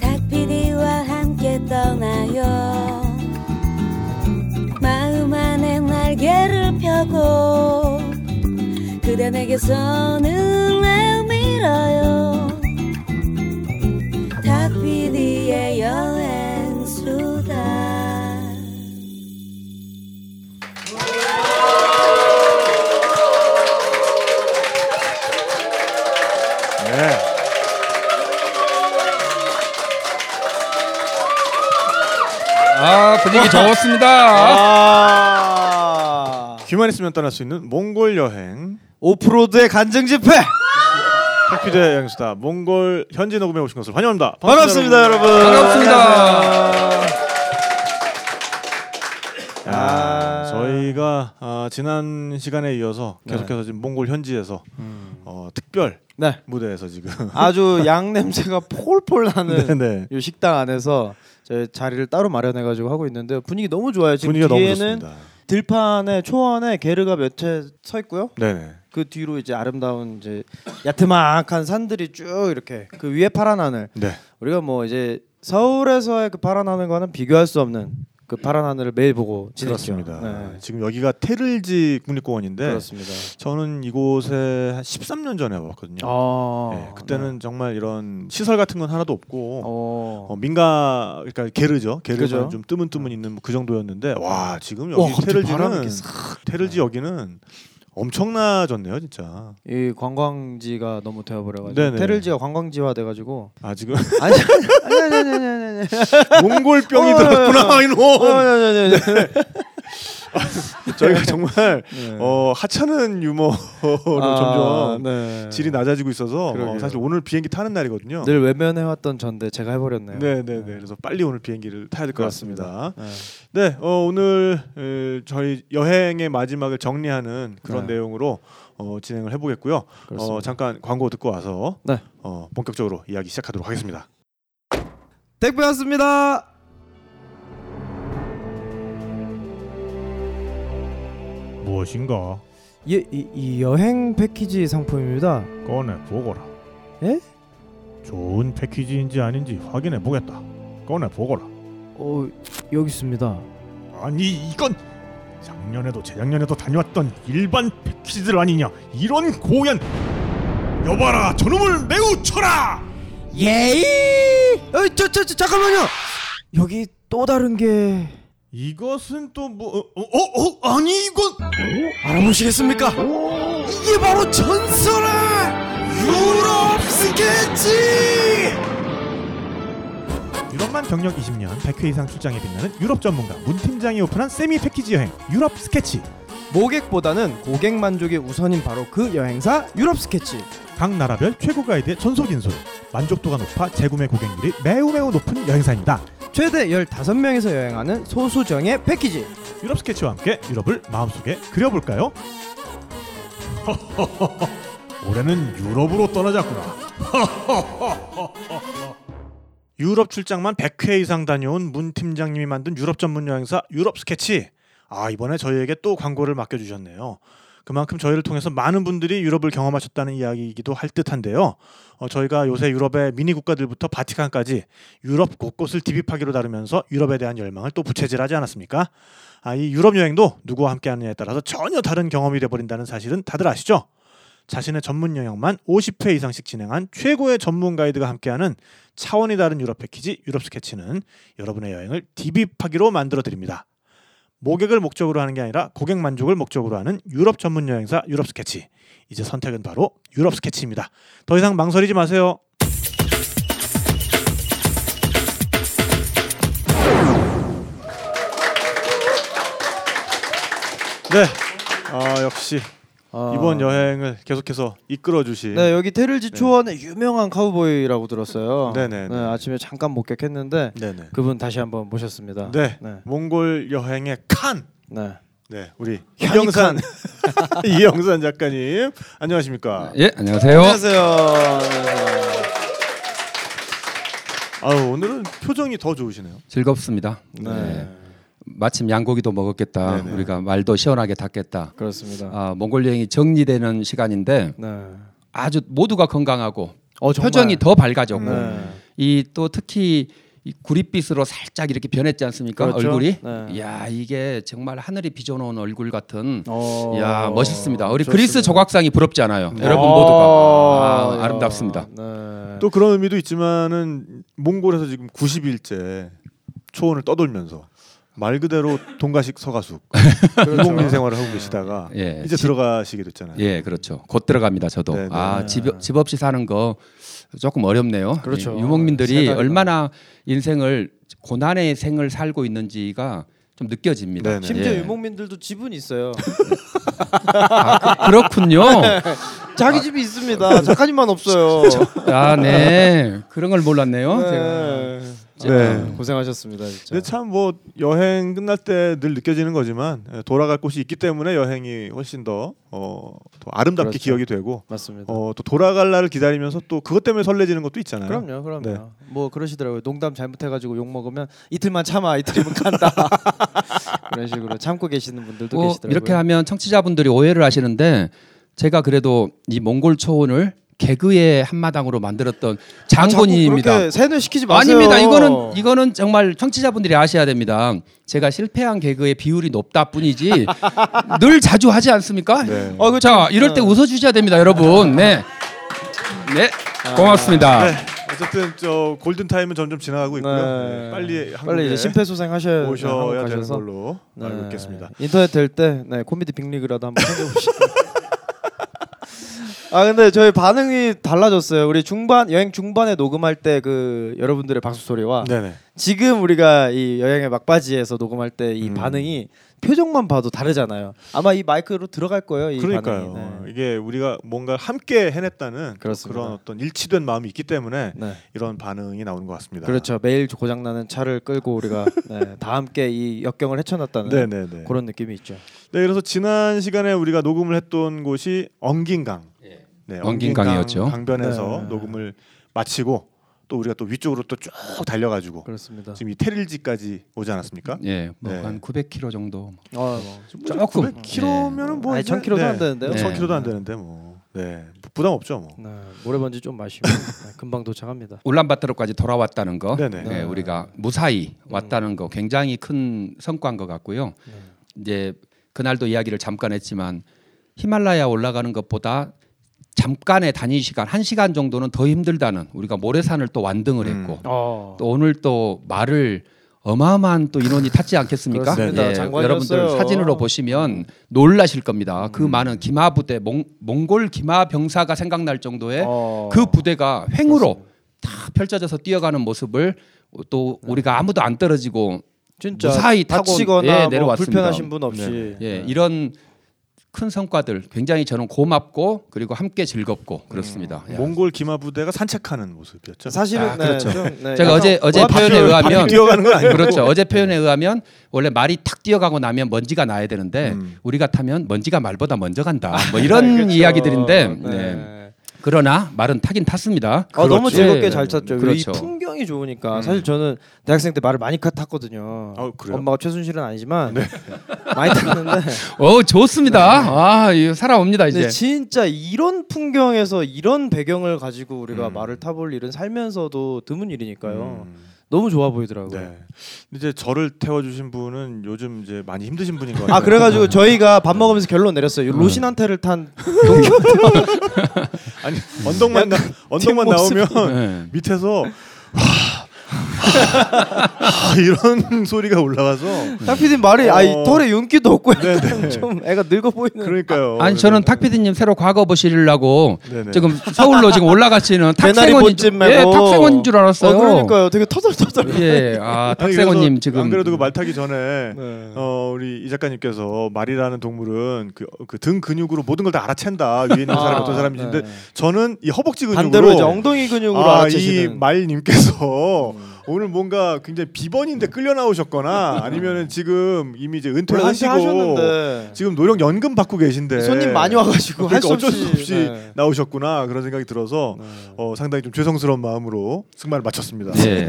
닭피디와 함께 떠나요. 마음 안에 날개를 펴고 그대 내게 손을 내밀어요. 닭피디의 여행 분위기 좋습니다. 아 귀만 있으면 떠날 수 있는 몽골 여행. 오프로드의 간증 집회 탁피드 여행수다 몽골 현지 녹음에 오신 것을 환영합니다. 반갑습니다 여러분 반갑습니다. 야, 아. 저희가 아, 지난 시간에 이어서 계속해서 지금 몽골 현지에서 어, 특별 네. 무대에서 지금. 아주 양 냄새가 폴폴 나는 이 식당 안에서 저희 자리를 따로 마련해 가지고 하고 있는데 분위기 너무 좋아요. 지금 분위기가 너무 뒤에는 좋습니다. 들판에 초원에 게르가 몇 채 서 있고요. 네네. 그 뒤로 이제 아름다운 이제 야트막한 산들이 쭉 이렇게 그 위에 파란 하늘. 네. 우리가 뭐 이제 서울에서의 그 파란 하늘과는 비교할 수 없는 그 파란 하늘을 매일 보고 지냈죠. 그렇습니다. 네. 지금 여기가 테를지 국립공원인데 그렇습니다. 저는 이곳에 한 13년 전에 와봤거든요. 아, 네, 그때는 정말 이런 시설 같은 건 하나도 없고 어. 어, 민가 그러니까 게르죠. 게르만 그죠. 좀 뜨문뜨문 있는 뭐그 정도였는데 와 지금 여기 와, 테를지는. 테를지 여기는 엄청나졌네요 진짜. 이 관광지가 너무 되어버려가지고. 네네. 테를지가 관광지화 돼가지고. 아 지금 아니 아니 아니 아니 아니 아니 몽골병이 어, 들었구나 어, 이놈. 아니 아니 아니 저희가 정말 네. 어, 하찮은 유머로 아, 점점 네. 질이 낮아지고 있어서 어. 사실 오늘 비행기 타는 날이거든요. 늘 외면해 왔던 전데 제가 해버렸네요. 네네네. 그래서 빨리 오늘 비행기를 타야 될 것 같습니다. 네. 네, 어, 오늘 에, 저희 여행의 마지막을 정리하는 그런 네. 내용으로 어, 진행을 해보겠고요. 어, 잠깐 광고 듣고 와서 네. 어, 본격적으로 이야기 시작하도록 하겠습니다. 택배 왔습니다. 무엇인가 예, 이, 이 여행 패키지 상품입니다. 꺼내 보거라. 예? 좋은 패키지인지 아닌지 확인해 보겠다. 꺼내 보거라. 어 여기 있습니다. 아니 이건 작년에도 재작년에도 다녀왔던 일반 패키지들 아니냐? 이런 고연 여봐라 저놈을 매우 쳐라. 예이! 어, 저, 저, 저, 잠깐만요. 여기 또 다른 게 이것은 또 뭐 어, 어, 어, 아니 이건 알아보시겠습니까? 이게 바로 전설의 유럽 스케치! 유럽만 경력 20년 100회 이상 출장에 빛나는 유럽 전문가 문 팀장이 오픈한 세미 패키지 여행 유럽 스케치 모객보다는 고객 만족이 우선인 바로 그 여행사 유럽 스케치. 각 나라별 최고 가이드의 전속 인솔 만족도가 높아 재구매 고객률이 매우 매우 높은 여행사입니다 최대 15명이서 여행하는 소수정예 패키지. 유럽 스케치와 함께 유럽을 마음속에 그려볼까요? 올해는 유럽으로 떠나자꾸나 유럽 출장만 100회 이상 다녀온 문 팀장님이 만든 유럽 전문 여행사 유럽 스케치 아 이번에 저희에게 또 광고를 맡겨주셨네요 그만큼 저희를 통해서 많은 분들이 유럽을 경험하셨다는 이야기이기도 할 듯한데요 어, 저희가 요새 유럽의 미니 국가들부터 바티칸까지 유럽 곳곳을 디비파기로 다루면서 유럽에 대한 열망을 또 부채질하지 않았습니까? 아, 이 유럽 여행도 누구와 함께 하느냐에 따라서 전혀 다른 경험이 돼버린다는 사실은 다들 아시죠? 자신의 전문 영역만 50회 이상씩 진행한 최고의 전문 가이드가 함께하는 차원이 다른 유럽 패키지 유럽 스케치는 여러분의 여행을 디비파기로 만들어 드립니다. 모객을 목적으로 하는 게 아니라 고객 만족을 목적으로 하는 유럽 전문 여행사 유럽 스케치. 이제 선택은 바로 유럽 스케치입니다. 더 이상 망설이지 마세요. 네, 아, 역시 아. 이번 여행을 계속해서 이끌어 주신 네 여기 테를지 초원의 유명한 카우보이라고 들었어요. 네네. 네, 아침에 잠깐 목격했는데 네네. 그분 다시 한번 모셨습니다. 네. 네. 몽골 여행의 칸. 네. 네, 우리. 이영산 이영산 작가님 안녕하십니까? 예 안녕하세요. 안녕하세요. 아유 오늘은 표정이 더 좋으시네요. 즐겁습니다. 네. 네. 마침 양고기도 먹었겠다. 네네. 우리가 말도 시원하게 탔겠다. 그렇습니다. 아, 몽골 여행이 정리되는 시간인데 네. 아주 모두가 건강하고 어. 표정이 더 밝아졌고 네. 이또 특히 이 구릿빛으로 살짝 이렇게 변했지 않습니까? 그렇죠. 얼굴이. 네. 이야 이게 정말 하늘이 빚어놓은 얼굴 같은. 어, 이야 멋있습니다. 우리 좋습니다. 그리스 조각상이 부럽지 않아요. 네. 여러분 아, 모두가 아, 아 름답습니다. 네. 또 그런 의미도 있지만은 몽골에서 지금 90일째 초원을 떠돌면서 말 그대로 동가식 서가숙 유목민 생활을 하고 계시다가 예. 이제 들어가시게 됐잖아요. 예, 그렇죠. 곧 들어갑니다. 저도. 네네. 아 집 집 없이 사는 거 조금 어렵네요. 그렇죠. 이 유목민들이. 얼마나 인생을 고난의 생을 살고 있는지가 좀 느껴집니다. 네네. 심지어 예. 유목민들도 집은 있어요. 아, 그, 렇군요 자기 집이 있습니다. 작가님만 없어요. 아, 네. 그런 걸 몰랐네요. 제가. 네. 네. 고생하셨습니다, 진짜. 근데 참 뭐 여행 끝날 때 늘 느껴지는 거지만 예, 돌아갈 곳이 있기 때문에 여행이 훨씬 더, 어, 더 아름답게 그렇죠. 기억이 되고 맞습니다. 어, 또 돌아갈 날을 기다리면서 또 그것 때문에 설레지는 것도 있잖아요. 그럼요, 그럼요. 네. 뭐 그러시더라고요. 농담 잘못해가지고 욕 먹으면 이틀만 참아, 이틀이면 간다. 그런 식으로 참고 계시는 분들도 또 계시더라고요. 어, 이렇게 하면 청취자분들이 오해를 하시는데 제가 그래도 이 몽골 초원을 개그의 한마당으로 만들었던 장본인입니다. 그렇게 세뇌 시키지 마세요. 아닙니다. 이거는 이거는 정말 청취자분들이 아셔야 됩니다. 제가 실패한 개그의 비율이 높다 뿐이지 늘 자주 하지 않습니까? 네. 어, 그 자, 이럴 때 네. 웃어 주셔야 됩니다, 여러분. 네. 네. 고맙습니다. 네. 어쨌든 저 골든 타임은 점점 지나가고 있고요. 네. 네, 빨리 빨리 이제 심폐소생 하셔야 오셔야 되는. 걸로 네. 알고 있겠습니다. 인터넷 될 때 네, 코미디 빅리그라도 한번 찾아보시죠. 아 근데 저희 반응이 달라졌어요. 우리 중반 여행 중반에 녹음할 때 그 여러분들의 박수 소리와 네네. 지금 우리가 이 여행의 막바지에서 녹음할 때 이 음. 반응이 표정만 봐도 다르잖아요. 아마 이 마이크로 들어갈 거예요. 이 그러니까요. 반응이. 네. 이게 우리가 뭔가 함께 해냈다는 또 그렇습니다. 그런 어떤 일치된 마음이 있기 때문에 네. 이런 반응이 나오는 것 같습니다. 그렇죠. 매일 고장 나는 차를 끌고 우리가 네, 다 함께 이 역경을 헤쳐났다는 네네네. 그런 느낌이 있죠. 네, 그래서 지난 시간에 우리가 녹음을 했던 곳이 엉긴강. 네, 엉긴강 이었죠. 강변에서 네. 녹음을 마치고 또 우리가 또 위쪽으로 또 쭉 달려가지고 그렇습니다. 지금 이 테릴지까지 오지 않았습니까? 예, 뭐 네. 한 900km 정도. 어, 조금. 900km면은 뭐 아니, 이제- 1000km 도 안 되는데요? 네. 1000km도 안 되는데 뭐. 네. 부담 없죠, 뭐. 네, 모래번지 좀 마시면 네, 금방 도착합니다. 울란바토르까지 돌아왔다는 거. 네네. 네, 우리가 무사히 왔다는 거 굉장히 큰 성과인 것 같고요. 네. 이제 그날도 이야기를 잠깐 했지만 히말라야 올라가는 것보다 잠깐의 단위 시간 한 시간 정도는 더 힘들다는 우리가 모래산을 또 완등을 음. 했고 어. 또 오늘 또 말을 어마어마한 또 인원이 탔지 않겠습니까? 예. 여러분들 사진으로 보시면 놀라실 겁니다. 그 많은 기마 부대 몽, 몽골 기마 병사가 생각날 정도의 어. 그 부대가 횡으로 다 펼쳐져서 뛰어가는 모습을 또 우리가 아무도 안 떨어지고 진짜 무사히 타고 다치거나 예, 뭐 내려왔습니다. 불편하신 분 없이 네. 예, 이런 큰 성과들 굉장히 저는 고맙고 그리고 함께 즐겁고 그렇습니다. 예. 몽골 기마 부대가 산책하는 모습이었죠. 사실은 아, 네, 그렇죠. 좀, 네, 제가 어제 어제 워낙 표현에 의하면 뛰어가는 건 아니고. 그렇죠. 어제 표현에 의하면 원래 말이 탁 뛰어가고 나면 먼지가 나야 되는데 음. 우리가 타면 먼지가 말보다 먼저 간다. 뭐 이런 그렇죠. 이야기들인데 네. 네. 그러나 말은 타긴 탔습니다. 아, 너무 그렇죠. 즐겁게 예, 잘 탔죠. 그렇죠. 이 풍경이 좋으니까 음. 사실 저는 대학생 때 말을 많이 탔거든요. 아, 그래요? 엄마가 최순실은 아니지만 많이 탔는데 어 좋습니다. 아 이거 살아옵니다 이제. 진짜 이런 풍경에서 이런 배경을 가지고 우리가 음. 말을 타볼 일은 살면서도 드문 일이니까요. 음. 너무 좋아 보이더라고요. 네. 이제 저를 태워주신 분은 요즘 이제 많이 힘드신 분인 것 같아요. 아 그래가지고 저희가 밥 먹으면서 결론 내렸어요. 음. 로신한테를 탄 아니 언덕만 나, 언덕만 나오면 네. 밑에서 하, 이런 소리가 올라가서 탁피디 말이 아이 어. 털에 윤기도 없고. 좀 애가 늙어 보이는. 그러니까요. 아니 저는 탁 PD님 새로 과거 보시려고 네네. 지금 서울로 지금 올라가시는 탁생원인. 예, 탁생원인 줄 알았어요. 어 그러니까요. 되게 터덜터덜. 예, 아 탁생원님 지금 안 그래도 그 말 타기 전에 네. 어 우리 이 작가님께서 말이라는 동물은 그등 근육으로 모든 걸 다 알아챈다 위에 있는 사람이 어떤 사람인데 네. 저는 이 허벅지 근육으로 반대로 이제 엉덩이 근육으로 아, 알아채시는. 이 말님께서 오늘 뭔가 굉장히 비번인데 끌려 나오셨거나 아니면은 지금 이미 이제 원래 은퇴하시고 은퇴하셨는데 지금 노령 연금 받고 계신데 손님 많이 와가지고 할 그러니까 수 어쩔 수 없이 네. 나오셨구나 그런 생각이 들어서 네. 어, 상당히 좀 죄송스러운 마음으로 승마를 마쳤습니다. 예.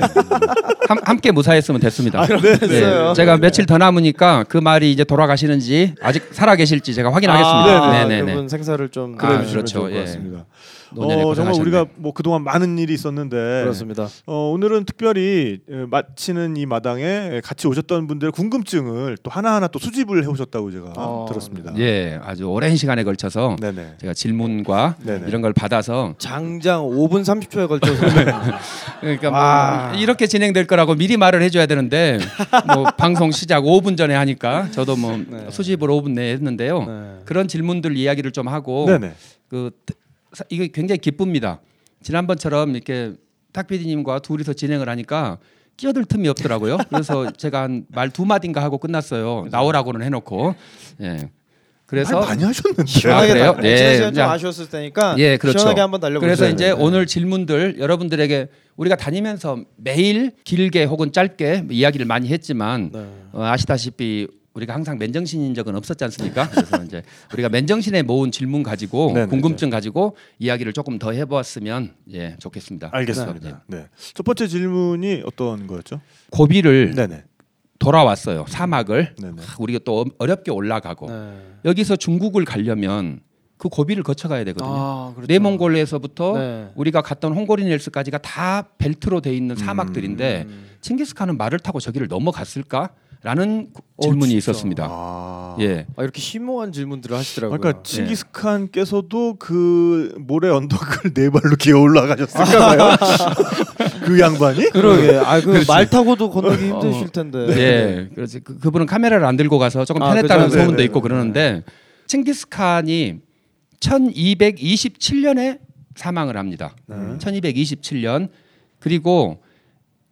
함, 함께 무사했으면 됐습니다. 아, 네, 네. 예, 제가 며칠 더 남으니까 그 말이 이제 돌아가시는지 아직 살아 계실지 제가 확인하겠습니다. 아, 네, 네, 네. 생사를 좀 그래 아, 주시면 그렇죠. 좋을 것 예. 같습니다. 노년에 어, 정말. 우리가 뭐 그동안 많은 일이 있었는데 그렇습니다. 어, 오늘은 특별히 에, 마치는 이 마당에 같이 오셨던 분들의 궁금증을 또 하나하나 또 수집을 해 오셨다고 제가 어, 들었습니다. 예, 아주 오랜 시간에 걸쳐서 네네. 제가 질문과 네네. 이런 걸 받아서 장장 5분 30초에 걸쳐서 그러니까 뭐 와. 이렇게 진행될 거라고 미리 말을 해 줘야 되는데 뭐 방송 시작 5분 전에 하니까 저도 뭐 네. 수집을 5분 내에 했는데요. 네. 그런 질문들 이야기를 좀 하고 네네. 그 사- 이게 굉장히 기쁩니다. 지난번처럼 이렇게 탁 PD님과 둘이서 진행을 하니까 끼어들 틈이 없더라고요. 그래서 제가 한 말 두 마디인가 하고 끝났어요. 나오라고는 해놓고. 예. 그래서 말 많이 하셨는데. 아, 그래요? 달- 네. 좀 자, 아쉬웠을 테니까 예, 그렇죠. 시원하게 한번 달려보세요. 그래서 이제 네. 오늘 질문들 여러분들에게 우리가 다니면서 매일 길게 혹은 짧게 이야기를 많이 했지만 네. 어, 아시다시피 우리가 항상 맨정신인 적은 없었지 않습니까? 그래서 이제 우리가 맨정신에 모은 질문 가지고 네네. 궁금증 가지고 이야기를 조금 더 해보았으면 예 좋겠습니다. 알겠습니다. 그래서, 네. 첫 번째 질문이 어떤 거였죠? 예. 고비를 네네. 돌아왔어요. 사막을 네네. 아, 우리가 또 어렵게 올라가고 네. 여기서 중국을 가려면 그 고비를 거쳐가야 되거든요. 아, 그렇죠. 네몽골에서부터 네. 우리가 갔던 홍고리넬스까지가 다 벨트로 돼 있는 사막들인데 음. 칭기스칸은 말을 타고 저기를 넘어갔을까 라는 구- 어, 질문이 진짜. 있었습니다. 아. 예. 아, 이렇게 심오한 질문들을 하시더라고요. 그러니까 칭기스칸께서도 그 모래 언덕을 네 발로 기어 올라가셨을까 봐요. 그 양반이? 그러게. 아, 그 말 타고도 건너기 힘드실 텐데. 예. 그래서 그, 그분은 카메라를 안 들고 가서 조금 아, 편했다는 그죠. 소문도 네네. 있고 그러는데 칭기스칸이 1227년에 사망을 합니다. 네. 1227년 그리고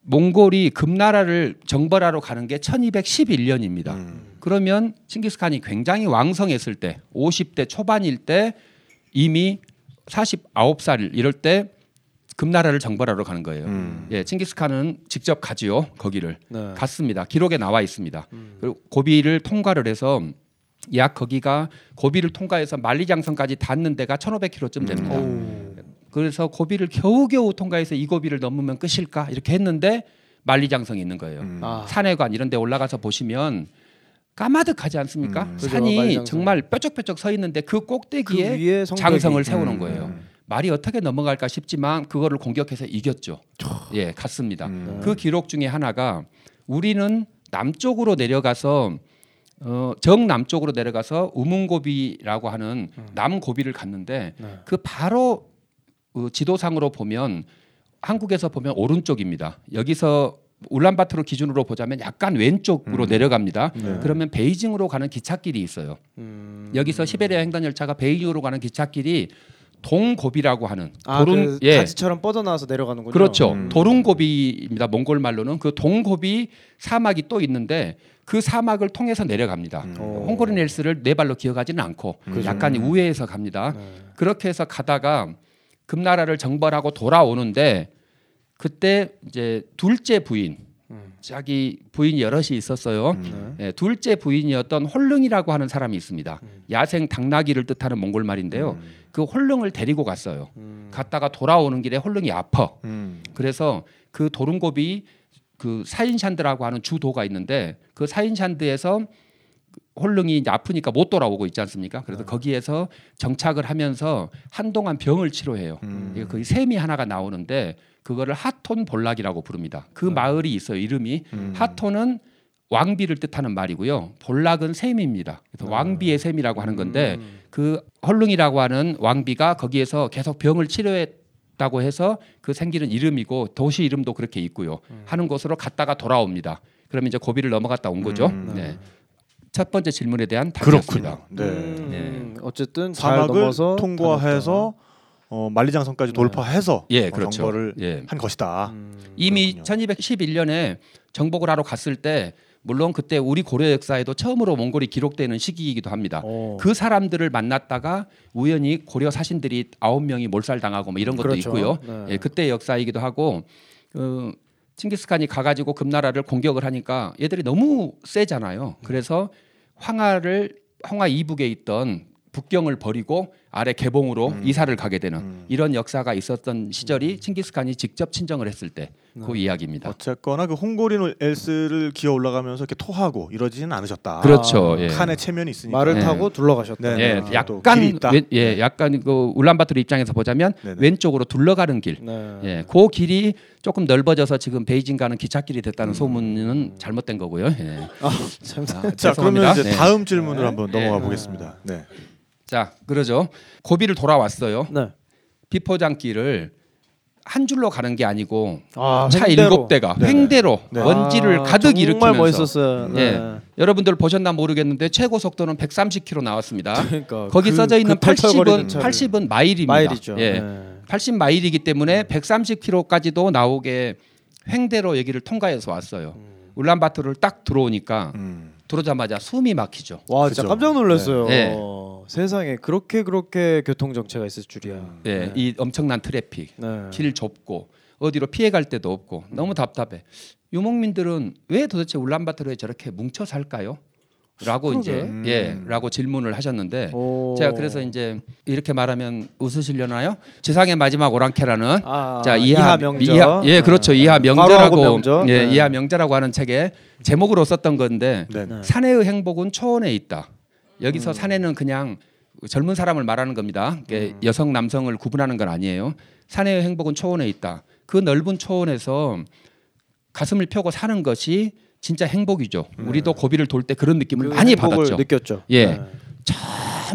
몽골이 금나라를 정벌하러 가는 게 1211년입니다. 음. 그러면 칭기스칸이 굉장히 왕성했을 때 50대 초반일 때 이미 49살 이럴 때 금나라를 정벌하러 가는 거예요. 음. 예, 칭기스칸은 직접 가지요 거기를 네. 갔습니다. 기록에 나와 있습니다. 음. 그리고 고비를 통과를 해서 약 거기가 고비를 통과해서 만리장성까지 닿는 데가 1,500km쯤 됩니다. 오. 그래서 고비를 겨우겨우 통과해서 이 고비를 넘으면 끝일까 이렇게 했는데 만리장성이 있는 거예요. 음. 아. 산해관 이런 데 올라가서 보시면 까마득하지 않습니까? 음. 산이 만리장성. 정말 뾰족뾰족 서 있는데 그그 꼭대기에 위에 성벽이. 장성을 세우는 음. 거예요. 말이 어떻게 넘어갈까 싶지만 그거를 공격해서 이겼죠. 예, 갔습니다. 음. 그 기록 중에 하나가 우리는 남쪽으로 내려가서 어, 정남쪽으로 내려가서 우문고비라고 하는 남고비를 갔는데 네. 그 바로 어, 지도상으로 보면 한국에서 보면 오른쪽입니다. 여기서 울란바토르 기준으로 보자면 약간 왼쪽으로 음. 내려갑니다. 네. 그러면 베이징으로 가는 기찻길이 있어요. 음. 여기서 시베리아 횡단 열차가 베이징으로 가는 기찻길이 동고비라고 하는 아, 도룬 그 가지처럼 뻗어나와서 내려가는군요. 그렇죠. 음. 도룬고비입니다. 몽골 말로는 그 동고비 사막이 또 있는데 그 사막을 통해서 내려갑니다. 음. 오. 홍고리넬스를 네 발로 기어가지는 않고 그죠. 약간 우회해서 갑니다. 네. 그렇게 해서 가다가 금나라를 정벌하고 돌아오는데 그때 이제 둘째 부인 음. 자기 부인이 여럿이 있었어요. 음. 예, 둘째 부인이었던 홀릉이라고 하는 사람이 있습니다. 야생 당나귀를 뜻하는 몽골 말인데요. 그 홀릉을 데리고 갔어요. 음. 갔다가 돌아오는 길에 홀릉이 아파. 음. 그래서 그 도른고비 그 사인샨드라고 하는 주도가 있는데 그 사인샨드에서 홀릉이 이제 아프니까 못 돌아오고 있지 않습니까? 그래서 네. 거기에서 정착을 하면서 한동안 병을 치료해요. 음. 이게 거기 셈이 하나가 나오는데 그거를 하톤 볼락이라고 부릅니다. 그 마을이 있어요. 이름이 음. 하톤은 왕비를 뜻하는 말이고요. 볼락은 셈입니다. 그래서 왕비의 셈이라고 하는 건데 음. 그 헐릉이라고 하는 왕비가 거기에서 계속 병을 치료했다고 해서 그 생기는 이름이고 도시 이름도 그렇게 있고요. 하는 곳으로 갔다가 돌아옵니다. 그러면 이제 고비를 넘어갔다 온 거죠. 음. 네. 첫 번째 질문에 대한 답이었습니다. 그렇군요. 네. 음. 어쨌든 잘 사막을 넘어서 통과해서 어, 만리장성까지 돌파해서 예, 어, 그렇죠. 정벌을 예. 한 것이다. 음. 이미 그렇군요. 1211년에 정복을 하러 갔을 때 물론 그때 우리 고려 역사에도 처음으로 몽골이 기록되는 시기이기도 합니다. 어. 그 사람들을 만났다가 우연히 고려 사신들이 아홉 명이 몰살당하고 뭐 이런 것도 그렇죠. 있고요. 네. 예, 그때 역사이기도 하고 그 칭기스칸이 가가지고 금나라를 공격을 하니까 얘들이 너무 세잖아요. 그래서 황하를 황하 이북에 있던 북경을 버리고 아래 개봉으로 음. 이사를 가게 되는 음. 이런 역사가 있었던 시절이 칭기스칸이 직접 친정을 했을 때 그 네. 이야기입니다. 어쨌거나 그 홍고린 엘스를 기어 올라가면서 이렇게 토하고 이러지는 않으셨다. 그렇죠. 예. 칸의 체면이 있으니까. 말을 네. 타고 둘러가셨다. 네, 예, 네. 또 약간 길이 있다. 왼, 예, 약간 그 울란바토르 입장에서 보자면 네네. 왼쪽으로 둘러가는 길. 네. 예, 그 길이 조금 넓어져서 지금 베이징 가는 기찻길이 됐다는 음. 소문은 잘못된 거고요. 예. 참. 아, 자, 그러면. 이제 네. 다음 질문으로 네. 한번 넘어가 네. 보겠습니다. 네. 자, 그러죠. 고비를 돌아왔어요. 네. 비포장길을 한 줄로 가는 게 아니고 아, 차. 일곱 대가 네. 횡대로 네. 원지를 아, 가득 정말 일으키면서 멋있었어요. 네. 예. 여러분들 보셨나 모르겠는데 최고 속도는 130km 나왔습니다. 그러니까 거기 그- 써져 있는 그 털털거리는 80은 차를. 80은 마일입니다. 마일이죠. 예. 네. 80 마일이기 때문에 130km까지도 나오게 횡대로 여기를 통과해서 왔어요. 음. 울란바토르를 딱 들어오니까 음. 들어오자마자 숨이 막히죠. 와 진짜 그죠. 깜짝 놀랐어요. 네. 세상에 그렇게 그렇게 교통 정체가 있을 줄이야. 음. 예, 네. 이 엄청난 트래픽, 네. 길 좁고 어디로 피해 갈 데도 없고 너무 답답해. 유목민들은 왜 도대체 울란바토르에 저렇게 뭉쳐 살까요? 라고 그러게. 이제 음. 예, 라고 질문을 하셨는데 오. 제가 그래서 이제 이렇게 말하면 웃으시려나요? 지상의 마지막 오랑캐라는 아, 자 이하, 명저. 이하 예 그렇죠 네. 이하 명저라고 명저. 예 네. 이하 명저라고 하는 책에 제목으로 썼던 건데 네. 네. 사내의 행복은 초원에 있다. 여기서 음. 사내는 그냥 젊은 사람을 말하는 겁니다. 음. 여성 남성을 구분하는 건 아니에요. 사내의 행복은 초원에 있다. 그 넓은 초원에서 가슴을 펴고 사는 것이 진짜 행복이죠. 우리도 고비를 돌 때 그런 느낌을 그 많이 받았죠. 느꼈죠. 예. 네. 저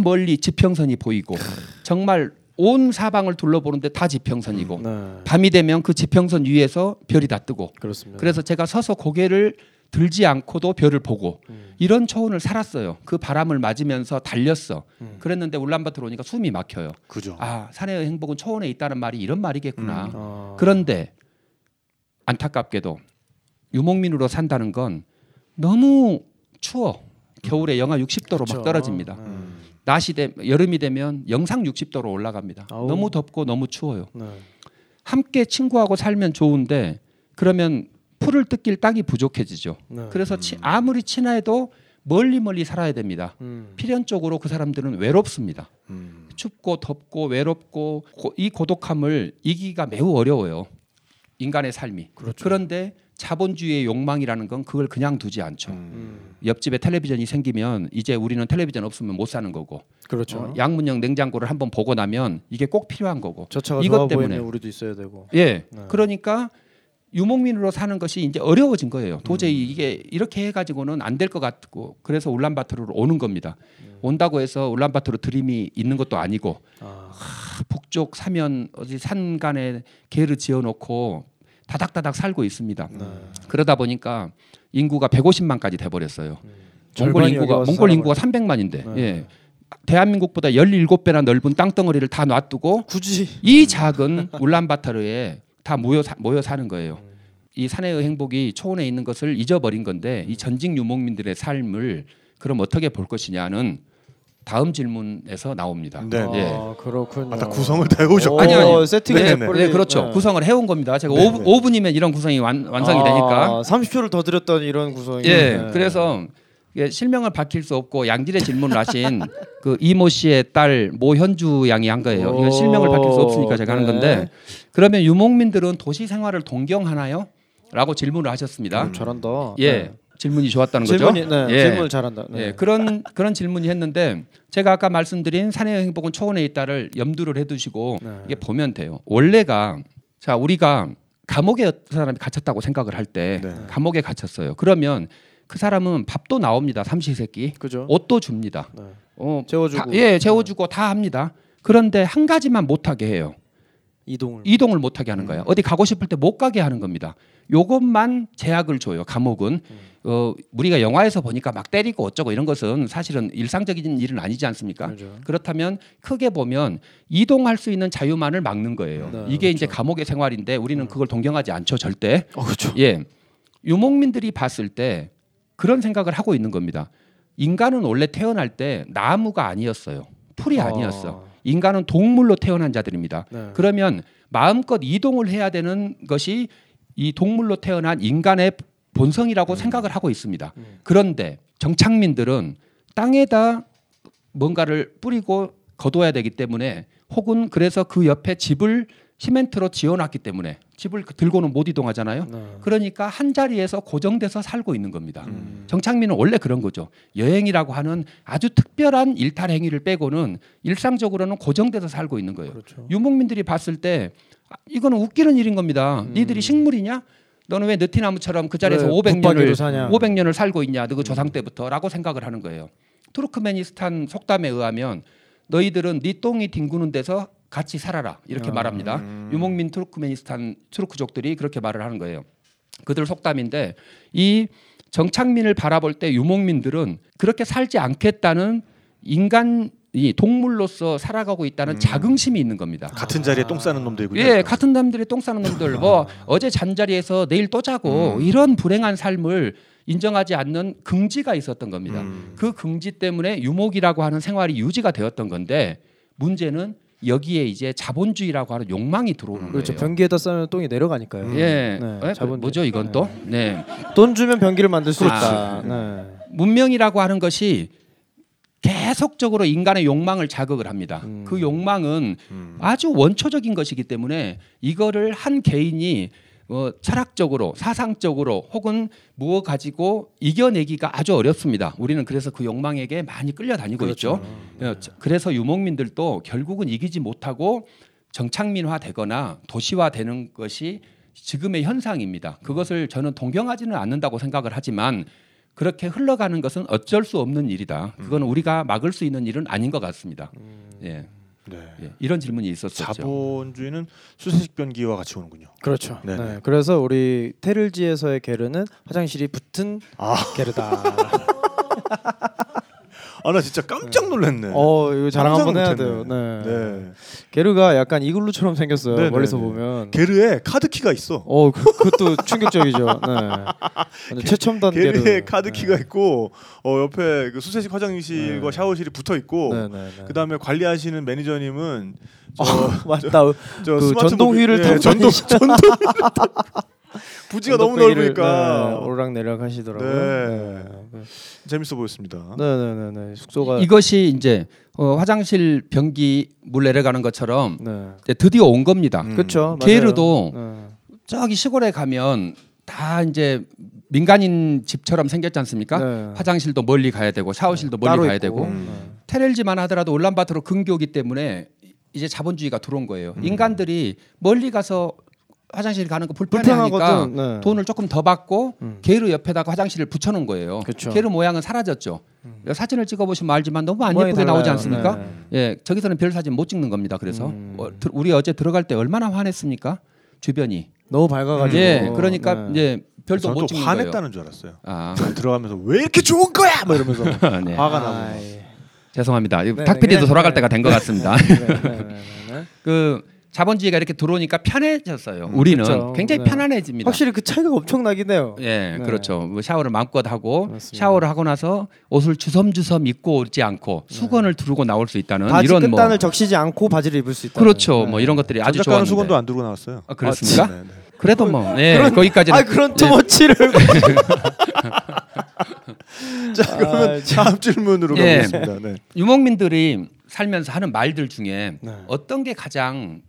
멀리 지평선이 보이고 정말 온 사방을 둘러보는데 다 지평선이고 네. 밤이 되면 그 지평선 위에서 별이 다 뜨고 그렇습니다. 그래서 제가 서서 고개를 들지 않고도 별을 보고 음. 이런 초원을 살았어요. 그 바람을 맞으면서 달렸어. 음. 그랬는데 울란바토르 오니까 숨이 막혀요. 그죠. 아 산의 행복은 초원에 있다는 말이 이런 말이겠구나. 음. 아. 그런데 안타깝게도 유목민으로 산다는 건 너무 추워. 겨울에 영하 60도로 그쵸. 막 떨어집니다. 네. 음. 낮이 되 여름이 되면 영상 60도로 올라갑니다. 아우. 너무 덥고 너무 추워요. 네. 함께 친구하고 살면 좋은데 그러면 풀을 뜯길 땅이 부족해지죠. 네. 그래서 치- 아무리 친해도 멀리 멀리 살아야 됩니다. 음. 필연적으로 그 사람들은 외롭습니다. 음. 춥고 덥고 외롭고 고- 이 고독함을 이기가 매우 어려워요. 인간의 삶이. 그렇죠. 그런데 자본주의의 욕망이라는 건 그걸 그냥 두지 않죠. 음. 음. 옆집에 텔레비전이 생기면 이제 우리는 텔레비전 없으면 못 사는 거고 그렇죠. 어, 양문형 냉장고를 한번 보고 나면 이게 꼭 필요한 거고 저 차가 이것 좋아 때문에. 우리도 있어야 되고. 예 네. 그러니까 유목민으로 사는 것이 이제 어려워진 거예요 음. 도저히 이게 이렇게 해가지고는 안 될 것 같고 그래서 울란바토르로 오는 겁니다 음. 온다고 해서 울란바토르 드림이 있는 것도 아니고 아. 북쪽 사면 어디 산간에 개를 지어놓고 다닥다닥 살고 있습니다 네. 그러다 보니까 인구가 150만까지 돼버렸어요 음. 몽골 인구가 몽골 인구가 살아가지고. 300만인데 네. 예. 대한민국보다 17배나 넓은 땅덩어리를 다 놔두고 굳이 이 작은 울란바토르에 다 모여 사, 모여 사는 거예요. 이 사내의 행복이 초원에 있는 것을 잊어버린 건데 이 전직 유목민들의 삶을 그럼 어떻게 볼 것이냐는 다음 질문에서 나옵니다. 네. 아, 예. 그렇군요. 아, 다 구성을 다 해오셨군요. 아니, 아니. 세팅을 네, 해버리- 네, 그렇죠. 네. 구성을 해온 겁니다. 제가 네, 5분, 네. 5분이면 이런 구성이 완, 완성이 아, 되니까. 30초를 더 드렸던 이런 구성이. 예, 네. 그래서 실명을 밝힐 수 없고 양질의 질문을 하신 그 이모 씨의 딸 모현주 양이 한 거예요. 이건 실명을 밝힐 수 없으니까 제가 하는 네. 건데 그러면 유목민들은 도시 생활을 동경하나요? 라고 질문을 하셨습니다. 음, 잘한다. 예, 네. 질문이 좋았다는 거죠. 질문이 네, 예. 질문을 잘한다. 네. 예, 그런 그런 질문이 했는데 제가 아까 말씀드린 사내의 행복은 초원에 있다를 염두를 해두시고 네. 이게 보면 돼요. 원래가 자 우리가 감옥에 사람이 갇혔다고 생각을 할때 네. 감옥에 갇혔어요. 그러면 그 사람은 밥도 나옵니다. 삼시세끼 그죠? 옷도 줍니다. 네. 어, 재워주고. 다- 예, 재워주고 다 합니다. 그런데 한 가지만 못하게 해요. 이동을. 이동을 못하게 하는 거예요. 어디 가고 싶을 때 못 가게 하는 겁니다. 요것만 제약을 줘요. 감옥은 어, 우리가 영화에서 보니까 막 때리고 어쩌고 이런 것은 사실은 일상적인 일은 아니지 않습니까? 그죠. 그렇다면 크게 보면 이동할 수 있는 자유만을 막는 거예요. 네, 이게 이제 그렇죠. 감옥의 생활인데 우리는 그걸 동경하지 않죠, 절대. 어, 그렇죠. 예. 유목민들이 봤을 때 그런 생각을 하고 있는 겁니다. 인간은 원래 태어날 때 나무가 아니었어요. 풀이 아니었어. 인간은 동물로 태어난 자들입니다. 네. 그러면 마음껏 이동을 해야 되는 것이 이 동물로 태어난 인간의 본성이라고 생각을 하고 있습니다. 음. 그런데 정착민들은 땅에다 뭔가를 뿌리고 거둬야 되기 때문에 혹은 그래서 그 옆에 집을 시멘트로 지어놨기 때문에 집을 들고는 못 이동하잖아요. 네. 그러니까 한 자리에서 고정돼서 살고 있는 겁니다. 음. 정착민은 원래 그런 거죠. 여행이라고 하는 아주 특별한 일탈 행위를 빼고는 일상적으로는 고정돼서 살고 있는 거예요. 그렇죠. 유목민들이 봤을 때 아, 이거는 웃기는 일인 겁니다. 음. 니들이 식물이냐? 너는 왜 느티나무처럼 그 자리에서 왜 500년을 붙박이로 사냐? 500년을 살고 있냐? 너그 조상 때부터라고 생각을 하는 거예요. 투르크메니스탄 속담에 의하면 너희들은 네 똥이 뒹구는 데서 같이 살아라 이렇게 아, 말합니다. 음. 유목민 투르크메니스탄 투르크족들이 그렇게 말을 하는 거예요. 그들 속담인데 이 정착민을 바라볼 때 유목민들은 그렇게 살지 않겠다는 인간 이 동물로서 살아가고 있다는 음. 자긍심이 있는 겁니다. 같은 자리에 똥 싸는 놈도 있고. 예, 같은 남들이 똥 싸는 놈들 뭐 어제 잔자리에서 내일 또 자고 음. 이런 불행한 삶을 인정하지 않는 긍지가 있었던 겁니다. 음. 그 긍지 때문에 유목이라고 하는 생활이 유지가 되었던 건데 문제는 여기에 이제 자본주의라고 하는 욕망이 들어오는 그렇죠. 거예요. 변기에다 싸면 똥이 내려가니까요. 예, 네, 에? 자본주의. 뭐죠 이건 또? 네, 돈 주면 변기를 만들 수 그렇지. 있다. 네. 문명이라고 하는 것이 계속적으로 인간의 욕망을 자극을 합니다. 음. 그 욕망은 음. 아주 원초적인 것이기 때문에 이거를 한 개인이 어, 철학적으로 사상적으로 혹은 무엇 가지고 이겨내기가 아주 어렵습니다. 우리는 그래서 그 욕망에게 많이 끌려다니고 있죠. 어, 저- 그래서 유목민들도 결국은 이기지 못하고 정착민화되거나 도시화되는 것이 지금의 현상입니다. 그것을 저는 동경하지는 않는다고 생각을 하지만 그렇게 흘러가는 것은 어쩔 수 없는 일이다. 그거는 우리가 막을 수 있는 일은 아닌 것 같습니다. 예, 네. 예. 이런 질문이 있었었죠. 자본주의는 수세식 변기와 같이 오는군요. 그렇죠. 네네. 네. 그래서 우리 테를지에서의 게르는 화장실이 붙은 아, 게르다. 아 나 진짜 깜짝 놀랐네. 어, 이거 자랑 한번 해야 돼요. 네. 네. 게르가 약간 이글루처럼 생겼어요. 네네네. 멀리서 보면. 게르에 카드 키가 있어. 어, 그, 그것도 충격적이죠. 네. 최첨단 게르. 게르에 카드 키가 네. 있고 어 옆에 그 수세식 화장실과 네. 샤워실이 붙어 있고 네, 네, 네. 그다음에 관리하시는 매니저님은 저, 맞다. 저그 스마트폰- 전동 휠을 예, 타고 전동. 전동 부지가 너무 넓으니까 네, 오르락 내리락 하시더라고요. 네. 네. 재밌어 보였습니다. 네, 네, 네, 네. 숙소가 이것이 이제 어, 화장실 변기 물 내려가는 것처럼 네. 드디어 온 겁니다. 음. 그렇죠. 게르도 네. 저기 시골에 가면 다 이제 민간인 집처럼 생겼지 않습니까? 네. 화장실도 멀리 가야 되고 샤워실도 멀리 따로 가야 있고. 되고 음. 네. 테렐지만 하더라도 울란바토르 근교기 때문에 이제 자본주의가 들어온 거예요. 음. 인간들이 멀리 가서 화장실 가는 거 불편하거든. 네. 돈을 조금 더 받고 음. 게르 옆에다가 화장실을 붙여놓은 거예요. 그쵸. 게르 모양은 사라졌죠. 사진을 찍어보시면 알지만 너무 안 예쁘게 나오지 달라요. 않습니까? 네. 예, 저기서는 별 사진 못 찍는 겁니다. 그래서 음. 어, 들- 우리 어제 들어갈 때 얼마나 화냈습니까? 주변이. 너무 밝아가지고. 예, 그러니까 네. 이제 별도 못또 찍는 거예요. 화냈다는 줄 알았어요. 아, 들어가면서 왜 이렇게 좋은 거야? 막 이러면서 네. 화가 나고. 아이. 죄송합니다. 네, 탁피디도 네, 돌아갈 네. 때가 된 것 같습니다. 네, 네, 네, 네, 네. 그 자본주의가 이렇게 들어오니까 편해졌어요. 우리는 그렇죠. 굉장히 네. 편안해집니다. 확실히 그 차이가 엄청나긴 해요. 예, 네. 그렇죠. 뭐 샤워를 마음껏 하고 맞습니다. 샤워를 하고 나서 옷을 주섬주섬 입고 오지 않고 수건을 두르고 나올 수 있다는 바지 이런 뭐 끝단을 적시지 않고 바지를 입을 수 있다. 그렇죠. 뭐 이런 것들이 아주 좋았는데. 수건도 안 들고 나왔어요. 아, 그렇습니까? 네, 네. 그래도 뭐 예, 거기까지는 아 그런 예. 투머치를. 자 그러면 아, 다음 질문으로 예. 가보겠습니다. 네. 유목민들이 살면서 하는 말들 중에 네. 어떤 게 가장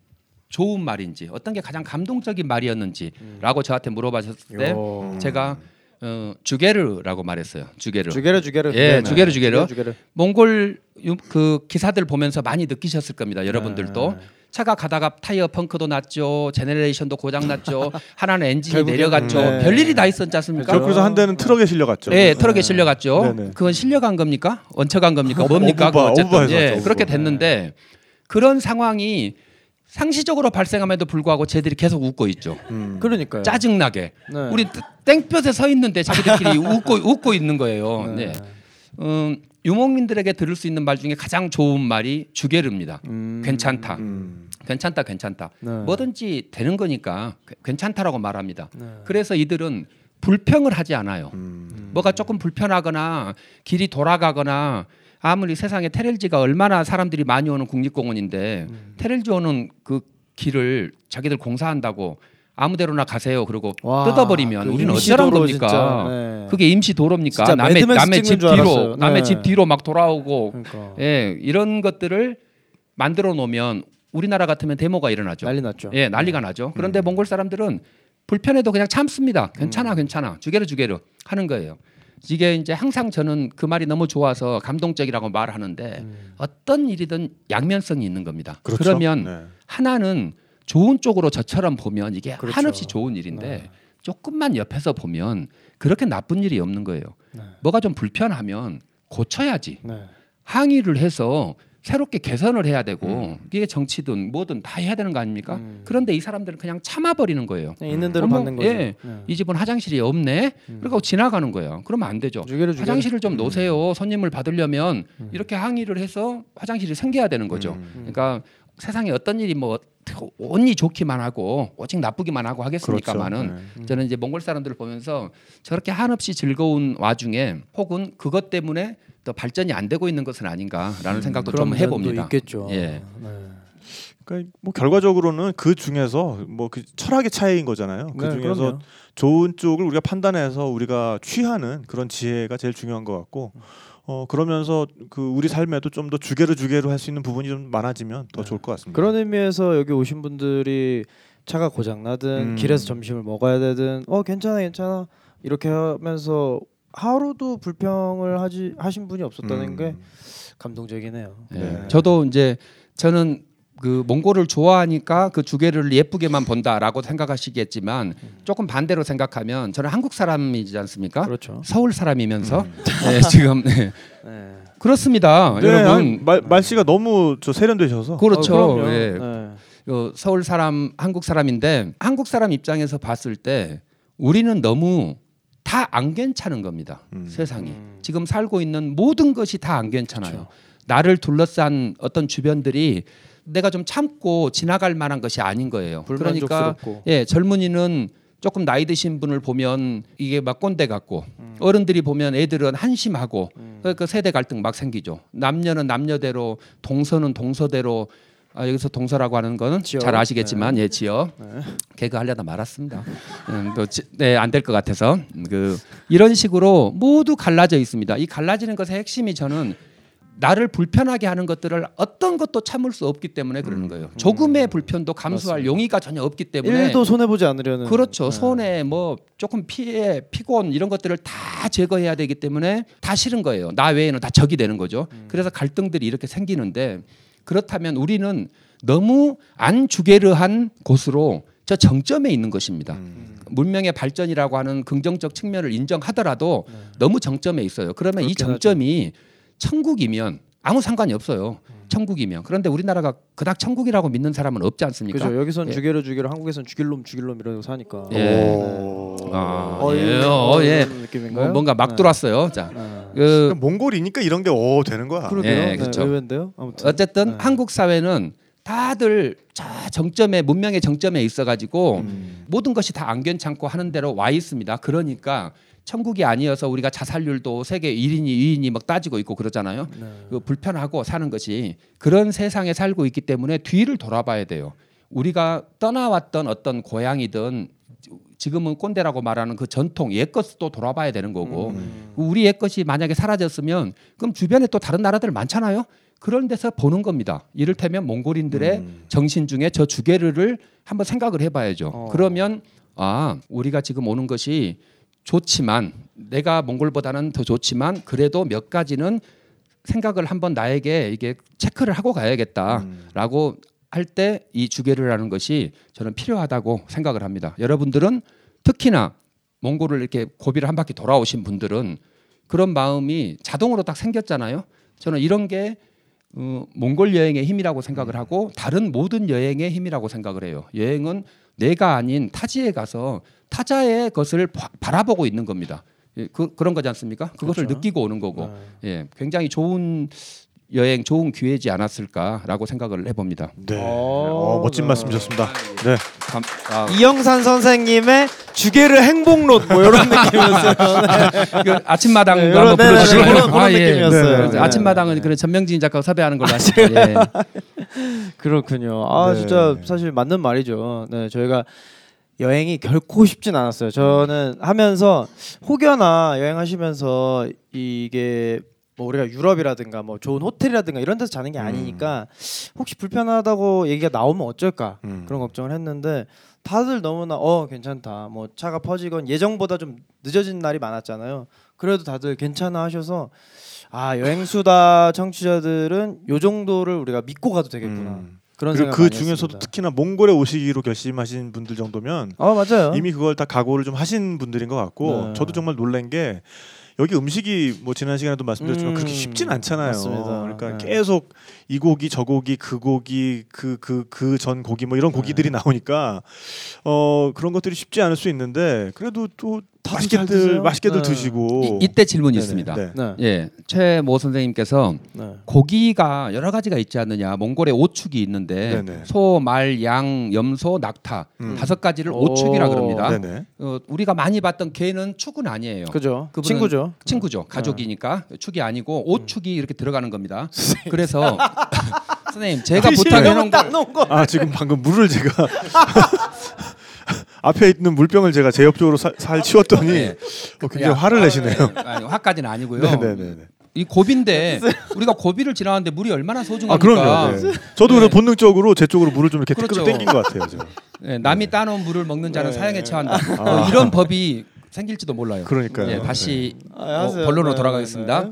좋은 말인지 어떤 게 가장 감동적인 말이었는지라고 저한테 물어보셨을 때 요. 제가 어, 주게르라고 말했어요. 주게르. 주게르 주게르. 예, 네, 주게르, 네. 주게르. 주게르. 몽골 유, 그 기사들 보면서 많이 느끼셨을 겁니다. 여러분들도 네. 차가 가다가 타이어 펑크도 났죠, 제네레이션도 고장 났죠, 하나는 엔진이 내려갔죠, 네. 별일이 다 있었지 않습니까? 그렇죠. 그래서 한 대는 트럭에 실려갔죠. 예, 트럭에 실려갔죠. 네네. 그건 실려간 겁니까? 얹혀간 겁니까? 뭡니까? 그거 어쨌든 예, 그렇게. 됐는데 그런 상황이 상시적으로 발생함에도 불구하고 쟤들이 계속 웃고 있죠. 음. 그러니까요. 짜증나게. 네. 우리 땡볕에 서 있는데 자기들끼리 웃고 웃고 있는 거예요. 네. 음, 유목민들에게 들을 수 있는 말 중에 가장 좋은 말이 주게르입니다. 음. 괜찮다. 음. 괜찮다. 괜찮다. 네. 뭐든지 되는 거니까 괜- 괜찮다라고 말합니다. 네. 그래서 이들은 불평을 하지 않아요. 음. 뭐가 조금 불편하거나 길이 돌아가거나 아무리 세상에 테렐지가 얼마나 사람들이 많이 오는 국립공원인데 음. 테렐지 오는 그 길을 자기들 공사한다고 아무데로나 가세요. 그러고 와, 뜯어버리면 그 우리는 어쩌란 겁니까? 진짜, 네. 그게 임시 도로입니까? 남의 남의 집줄 뒤로 알았어요. 남의 네. 집 뒤로 막 돌아오고 그러니까. 예 이런 것들을 만들어 놓으면 우리나라 같으면 데모가 일어나죠. 난리 났죠. 예, 난리가 나죠. 그런데 몽골 사람들은 불편해도 그냥 참습니다. 괜찮아, 괜찮아. 주게르 주게르 하는 거예요. 이게 이제 항상 저는 그 말이 너무 좋아서 감동적이라고 말하는데 어떤 일이든 양면성이 있는 겁니다. 그렇죠. 러면 네. 하나는 좋은 쪽으로 저처럼 보면 이게 그렇죠. 한없이 좋은 일인데 네. 조금만 옆에서 보면 그렇게 나쁜 일이 없는 거예요. 네. 뭐가 좀 불편하면 고쳐야지. 네. 항의를 해서 새롭게 개선을 해야 되고 음. 이게 정치든 뭐든 다 해야 되는 거 아닙니까? 음. 그런데 이 사람들은 그냥 참아버리는 거예요. 그냥 있는 대로 어머, 받는 거죠. 예. 네. 이 집은 화장실이 없네. 음. 그러고 지나가는 거예요. 그러면 안 되죠. 주게르 주게르. 화장실을 좀 놓으세요. 손님을 받으려면 음. 이렇게 항의를 해서 화장실이 생겨야 되는 거죠. 음. 그러니까 세상에 어떤 일이 뭐 온니 좋기만 하고 오직 나쁘기만 하고 하겠습니까만은 그렇죠. 네. 저는 이제 몽골 사람들을 보면서 저렇게 한없이 즐거운 와중에 혹은 그것 때문에 더 발전이 안 되고 있는 것은 아닌가라는 음, 생각도 그런 좀 해봅니다. 있겠죠. 예. 네. 그러니까 뭐 결과적으로는 그 중에서 뭐 그 철학의 차이인 거잖아요. 그 네, 중에서 그럼요. 좋은 쪽을 우리가 판단해서 우리가 취하는 그런 지혜가 제일 중요한 것 같고 어 그러면서 그 우리 삶에도 좀 더 주게로 주게로 할 수 있는 부분이 좀 많아지면 더 네. 좋을 것 같습니다. 그런 의미에서 여기 오신 분들이 차가 고장 나든 음. 길에서 점심을 먹어야 되든 어 괜찮아 괜찮아 이렇게 하면서 하루도 불평을 하지 하신 분이 없었다는 음. 게 감동적이네요. 예. 네. 저도 이제 저는 그 몽골을 좋아하니까 그 주계를 예쁘게만 본다라고 생각하시겠지만 조금 반대로 생각하면 저는 한국 사람이지 않습니까? 그렇죠. 서울 사람이면서 음. 네, 지금 네. 네. 그렇습니다, 네, 여러분. 말 말씨가 너무 저 세련되셔서 그렇죠. 어, 그럼요. 예. 네. 어, 서울 사람, 한국 사람인데 한국 사람 입장에서 봤을 때 우리는 너무 다 안 괜찮은 겁니다. 음. 세상이 음. 지금 살고 있는 모든 것이 다 안 괜찮아요. 나를 둘러싼 어떤 주변들이 내가 좀 참고 지나갈 만한 것이 아닌 거예요. 그러니까 불만족스럽고. 예, 젊은이는 조금 나이 드신 분을 보면 이게 막 꼰대 같고 음. 어른들이 보면 애들은 한심하고 음. 그- 그 세대 갈등 막 생기죠. 남녀는 남녀대로 동서는 동서대로 아, 여기서 동서라고 하는 거는 지역. 잘 아시겠지만 예 지역 네. 개그 하려다 말았습니다. 음, 또네안 될 것 같아서 음, 그 이런 식으로 모두 갈라져 있습니다. 이 갈라지는 것의 핵심이 저는 나를 불편하게 하는 것들을 어떤 것도 참을 수 없기 때문에 그러는 거예요. 조금의 불편도 감수할 맞습니다. 용의가 전혀 없기 때문에 일도 손해 보지 않으려는 그렇죠. 네. 손해 뭐 조금 피해, 피곤 이런 것들을 다 제거해야 되기 때문에 다 싫은 거예요. 나 외에는 다 적이 되는 거죠. 음. 그래서 갈등들이 이렇게 생기는데 그렇다면 우리는 너무 안 주게르한 곳으로 저 정점에 있는 것입니다. 음. 문명의 발전이라고 하는 긍정적 측면을 인정하더라도 네. 너무 정점에 있어요. 그러면 이 정점이 천국이면 아무 상관이 없어요. 음. 천국이면 그런데 우리나라가 그닥 천국이라고 믿는 사람은 없지 않습니까? 그죠. 여기선 예. 주게로 주게로 한국에선 죽일 놈 죽일 놈 이러고 사니까. 예. 오. 아, 어, 예, 어, 예. 뭐? 뭔가 막 네. 들어왔어요. 자, 네. 그 그럼 몽골이니까 이런 게오 되는 거야. 그러게요. 예, 네, 그렇죠. 의외인데요. 아무튼 어쨌든 네. 한국 사회는 다들 저 정점에 문명의 정점에 있어 가지고 음. 모든 것이 다 안 괜찮고 하는 대로 와 있습니다. 그러니까 천국이 아니어서 우리가 자살률도 세계 1인이 2인이 막 따지고 있고 그러잖아요. 네. 그 불편하고 사는 것이 그런 세상에 살고 있기 때문에 뒤를 돌아봐야 돼요. 우리가 떠나왔던 어떤 고향이든 지금은 꼰대라고 말하는 그 전통 옛 것도 돌아봐야 되는 거고 음. 우리 옛 것이 만약에 사라졌으면 그럼 주변에 또 다른 나라들 많잖아요. 그런 데서 보는 겁니다. 이를테면 몽골인들의 음. 정신 중에 저 주게르를 한번 생각을 해봐야죠. 어. 그러면 아 우리가 지금 오는 것이 좋지만 내가 몽골보다는 더 좋지만 그래도 몇 가지는 생각을 한번 나에게 이게 체크를 하고 음. 가야겠다라고 할때 이 주게르라는 것이 저는 필요하다고 생각을 합니다. 여러분들은 특히나 몽골을 이렇게 고비를 한 바퀴 돌아오신 분들은 그런 마음이 자동으로 딱 생겼잖아요. 저는 이런 게 어, 몽골 여행의 힘이라고 생각을 하고 다른 모든 여행의 힘이라고 생각을 해요. 여행은 내가 아닌 타지에 가서 타자의 것을 바, 바라보고 있는 겁니다. 예, 그, 그런 거지 않습니까? 그것을 그렇죠. 느끼고 오는 거고, 네. 예, 굉장히 좋은 여행, 좋은 기회지 않았을까라고 생각을 해봅니다. 네. 어, 어, 멋진 네. 말씀이셨습니다. 네. 감, 아, 이영산 선생님의 주게르 행복론 뭐 이런 느낌이었어요. 네. 그 아침마당도 네, 한번 이런- 네, 네, 그런- 그런 느낌이었어요. 네, 네. 아침마당은 그런 전명진 작가 섭외하는 걸로 하시죠. 예. 그렇군요. 아 네. 진짜 사실 맞는 말이죠. 네, 저희가 여행이 결코 쉽진 않았어요. 저는 하면서 혹여나 여행하시면서 이게 뭐 우리가 유럽이라든가 뭐 좋은 호텔이라든가 이런 데서 자는 게 음. 아니니까 혹시 불편하다고 얘기가 나오면 어쩔까 음. 그런 걱정을 했는데 다들 너무나 어 괜찮다 뭐 차가 퍼지건 예정보다 좀 늦어진 날이 많았잖아요 그래도 다들 괜찮아 하셔서 아 여행수다 청취자들은 요 정도를 우리가 믿고 가도 되겠구나 음. 그런 그리고 그 중에서도 했습니다. 특히나 몽골에 오시기로 결심하신 분들 정도면 어 맞아요 이미 그걸 다 각오를 좀 하신 분들인 것 같고 네. 저도 정말 놀란 게 여기 음식이 뭐 지난 시간에도 말씀드렸지만 음, 그렇게 쉽진 않잖아요. 맞습니다. 그러니까 네. 계속 이 고기 저 고기 그 고기 그 그 그 전 고기 뭐 이런 고기들이 네. 나오니까 어 그런 것들이 쉽지 않을 수 있는데 그래도 또 맛있게들? 맛있게들 네. 드시고 이, 이때 질문이 네네, 있습니다. 네. 네. 예, 최모 선생님께서 네. 고기가 여러 가지가 있지 않느냐. 몽골에 오축이 있는데 네네. 소, 말, 양, 염소, 낙타 음. 다섯 가지를 오. 오축이라 그럽니다. 어, 우리가 많이 봤던 개는 축은 아니에요. 그죠 친구죠 친구죠. 가족이니까 축이 아니고 음. 오축이 이렇게 들어가는 겁니다. 그래서 선생님 제가 아니, 부탁해 놓은 거 놓은 거아 지금 방금 물을 제가 앞에 있는 물병을 제가 제 옆쪽으로 살, 살 치웠더니 네. 어, 굉장히 화를 내시네요. 아니, 화까지는 아니고요. 네네네. 이 고비인데 우리가 고비를 지나갔는데 물이 얼마나 아 소중합니까? 그럼요. 네. 저도 그래 본능적으로 제 쪽으로 물을 좀 이렇게 그렇죠. 당긴 것 같아요. 제가. 예, 남이 따놓은 물을 먹는 자는 네. 사형에 처한다. 뭐 이런 법이 생길지도 몰라요. 그러니까요. 예, 다시 아, 어, 하세요. 본론으로 네, 돌아가겠습니다.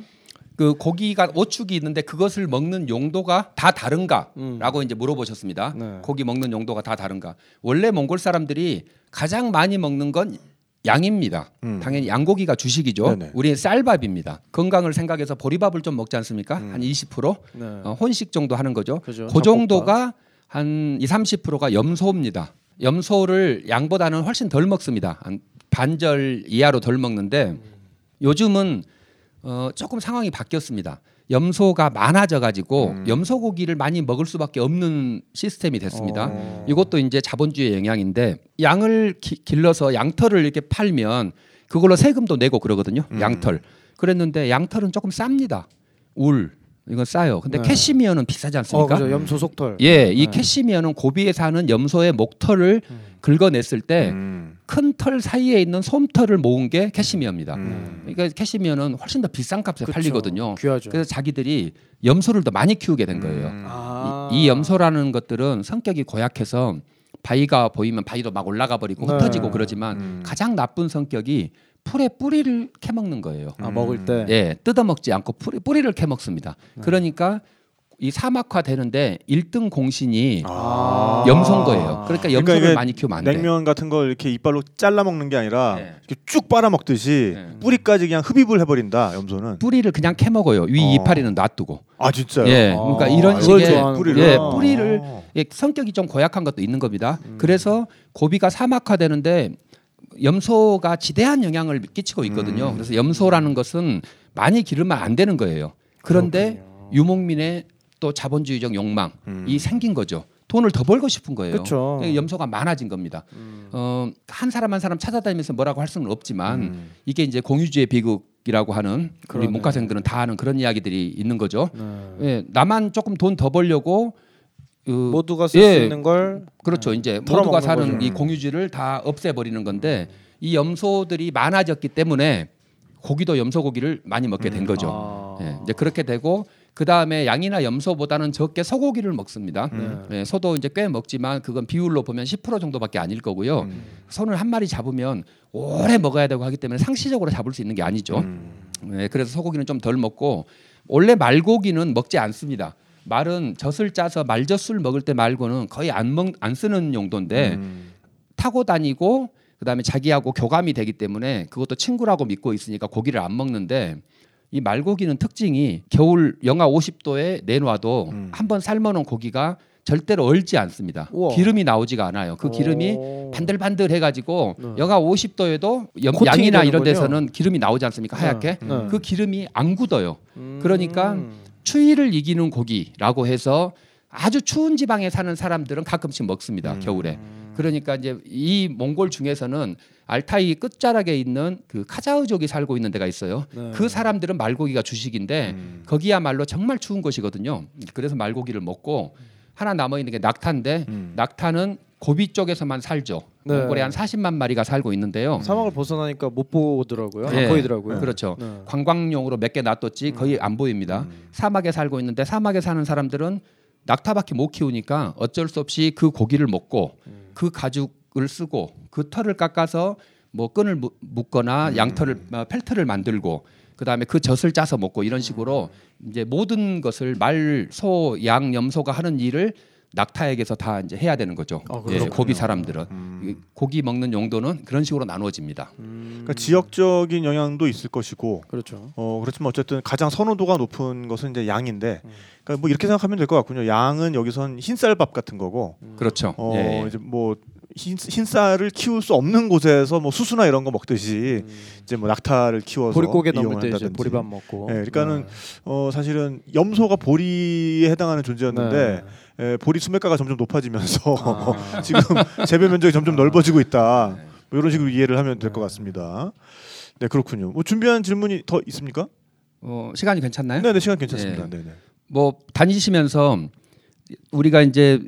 네, 그 고기가 오축이 있는데 그것을 먹는 용도가 다 다른가라고 음. 이제 물어보셨습니다. 네. 고기 먹는 용도가 다 다른가? 원래 몽골 사람들이 가장 많이 먹는 건 양입니다. 음. 당연히 양고기가 주식이죠. 네네. 우리는 쌀밥입니다. 건강을 생각해서 보리밥을 좀 먹지 않습니까? 음. 한 20%? 네. 어, 혼식 정도 하는 거죠. 그죠. 그 정도가 한 2, 30%가 염소입니다. 염소를 양보다는 훨씬 덜 먹습니다. 한 반절 이하로 덜 먹는데 요즘은 어, 조금 상황이 바뀌었습니다. 염소가 많아져 가지고 음. 염소 고기를 많이 먹을 수밖에 없는 시스템이 됐습니다. 어. 이것도 이제 자본주의 영향인데 양을 기, 길러서 양털을 이렇게 팔면 그걸로 세금도 내고 그러거든요. 음. 양털. 그랬는데 양털은 조금 쌉니다. 울 이건 싸요. 근데 네. 캐시미어는 비싸지 어 않습니까? 그죠 염소 속털 예, 이 네. 캐시미어는 고비에 사는 염소의 목털을 긁어냈을 때큰 음. 털 사이에 있는 솜털을 모은 게 캐시미어입니다. 음. 그러니까 캐시미어는 훨씬 더 비싼 값에 그쵸. 팔리거든요. 귀하죠 그래서 자기들이 염소를 더 많이 키우게 된 거예요. 음. 아. 이, 이 염소라는 것들은 성격이 고약해서 바위가 보이면 바위도 막 올라가 버리고 네. 흩어지고 그러지만 음. 가장 나쁜 성격이 풀의 뿌리를 캐먹는 거예요. 아 먹을 때 예, 뜯어 먹지 않고 뿌리, 뿌리를 캐먹습니다. 네. 그러니까 이 사막화 되는데 1등 공신이 아. 염소인 거예요. 그러니까 염소를 그러니까 많이 키우면 안 돼. 냉면 같은 걸 이렇게 이빨로 잘라 먹는 게 아니라 네. 이렇게 쭉 빨아 먹듯이 네. 뿌리까지 그냥 흡입을 해버린다 염소는. 뿌리를 그냥 캐 먹어요. 위 어. 이파리는 놔두고. 아 진짜요? 예, 아, 그러니까 이런 식의. 뿌리를. 예, 아. 뿌리를 예, 성격이 좀 고약한 것도 있는 겁니다. 음. 그래서 고비가 사막화 되는데 염소가 지대한 영향을 끼치고 있거든요. 음. 그래서 염소라는 것은 많이 기르면 안 되는 거예요. 그런데 그렇군요. 유목민의 또 자본주의적 욕망이 음. 생긴 거죠. 돈을 더 벌고 싶은 거예요. 그쵸. 그러니까 염소가 많아진 겁니다. 음. 어, 한 사람 한 사람 찾아다니면서 뭐라고 할 수는 없지만 음. 이게 이제 공유주의 비극이라고 하는 우리 그러네. 문과생들은 다 아는 그런 이야기들이 있는 거죠. 네. 예, 나만 조금 돈 더 벌려고 그, 모두가 쓸수 예. 있는 걸 그렇죠. 이제 털어먹는 모두가 사는 거죠. 이 공유지를 다 없애버리는 건데 이 염소들이 많아졌기 때문에 고기도 염소 고기를 많이 먹게 된 거죠. 아. 예, 이제 그렇게 되고 그 다음에 양이나 염소보다는 적게 소고기를 먹습니다. 음. 예, 소도 이제 꽤 먹지만 그건 비율로 보면 10% 정도밖에 아닐 거고요. 음. 손을 한 마리 잡으면 오래 먹어야 되고 하기 때문에 상시적으로 잡을 수 있는 게 아니죠. 음. 네, 그래서 소고기는 좀 덜 먹고 원래 말고기는 먹지 않습니다. 말은 젖을 짜서 말젖술 먹을 때 말고는 거의 안 먹 안 쓰는 용도인데 음. 타고 다니고 그다음에 자기하고 교감이 되기 때문에 그것도 친구라고 믿고 있으니까 고기를 안 먹는데 이 말고기는 특징이 겨울 영하 50도에 내놔도 음. 한번 삶아놓은 고기가 절대로 얼지 않습니다. 우와. 기름이 나오지가 않아요. 그 기름이 오. 반들반들 해가지고 네. 영하 50도에도 코팅이 양이나 이런. 데서는 기름이 나오지 않습니까? 하얗게 네. 네. 그 기름이 안 굳어요. 음. 그러니까 추위를 이기는 고기라고 해서 아주 추운 지방에 사는 사람들은 가끔씩 먹습니다. 음. 겨울에. 그러니까 이제 이 몽골 중에서는 알타이 끝자락에 있는 그 카자흐족이 살고 있는 데가 있어요. 네. 그 사람들은 말고기가 주식인데 음. 거기야말로 정말 추운 곳이거든요. 그래서 말고기를 먹고 하나 남아 있는 게 낙타인데 음. 낙타는 고비 쪽에서만 살죠. 네. 몽골에 한 40만 마리가 살고 있는데요. 사막을 벗어나니까 못 보더라고요. 예. 안 보이더라고요. 그렇죠. 네. 관광용으로 몇 개 놔뒀지 거의 안 보입니다. 사막에 살고 있는데 사막에 사는 사람들은 낙타밖에 못 키우니까 어쩔 수 없이 그 고기를 먹고 그 가죽을 쓰고 그 털을 깎아서 뭐 끈을 무- 묶거나 양털을 어, 펠트를 만들고 그다음에 그 젖을 짜서 먹고 이런 식으로 이제 모든 것을 말, 소, 양, 염소가 하는 일을 낙타에게서 다 이제 해야 되는 거죠. 아, 예. 고기 사람들은 음. 이 고기 먹는 용도는 그런 식으로 나누어집니다. 그러니까 지역적인 영향도 있을 것이고 그렇죠. 어 그렇지만 어쨌든 가장 선호도가 높은 것은 이제 양인데 음. 그러니까 뭐 이렇게 생각하면 될 것 같군요. 양은 여기선 흰쌀밥 같은 거고 그렇죠. 어 예, 예. 이제 뭐 흰, 흰쌀을 키울 수 없는 곳에서 뭐 수수나 이런 거 먹듯이 이제 뭐 낙타를 키워서 보릿고개 넘을 때 이제. 보리밥 먹고. 예, 그러니까는 어 사실은 염소가 보리에 해당하는 존재였는데 예, 보리 수맥가가 점점 높아지면서 아. 지금 재배 면적이 점점 넓어지고 있다. 뭐 이런 식으로 이해를 하면 될 것 같습니다. 네 그렇군요. 뭐 준비한 질문이 더 있습니까? 어, 시간이 괜찮나요? 네, 네 시간 괜찮습니다. 예. 네, 네. 뭐 다니시면서 우리가 이제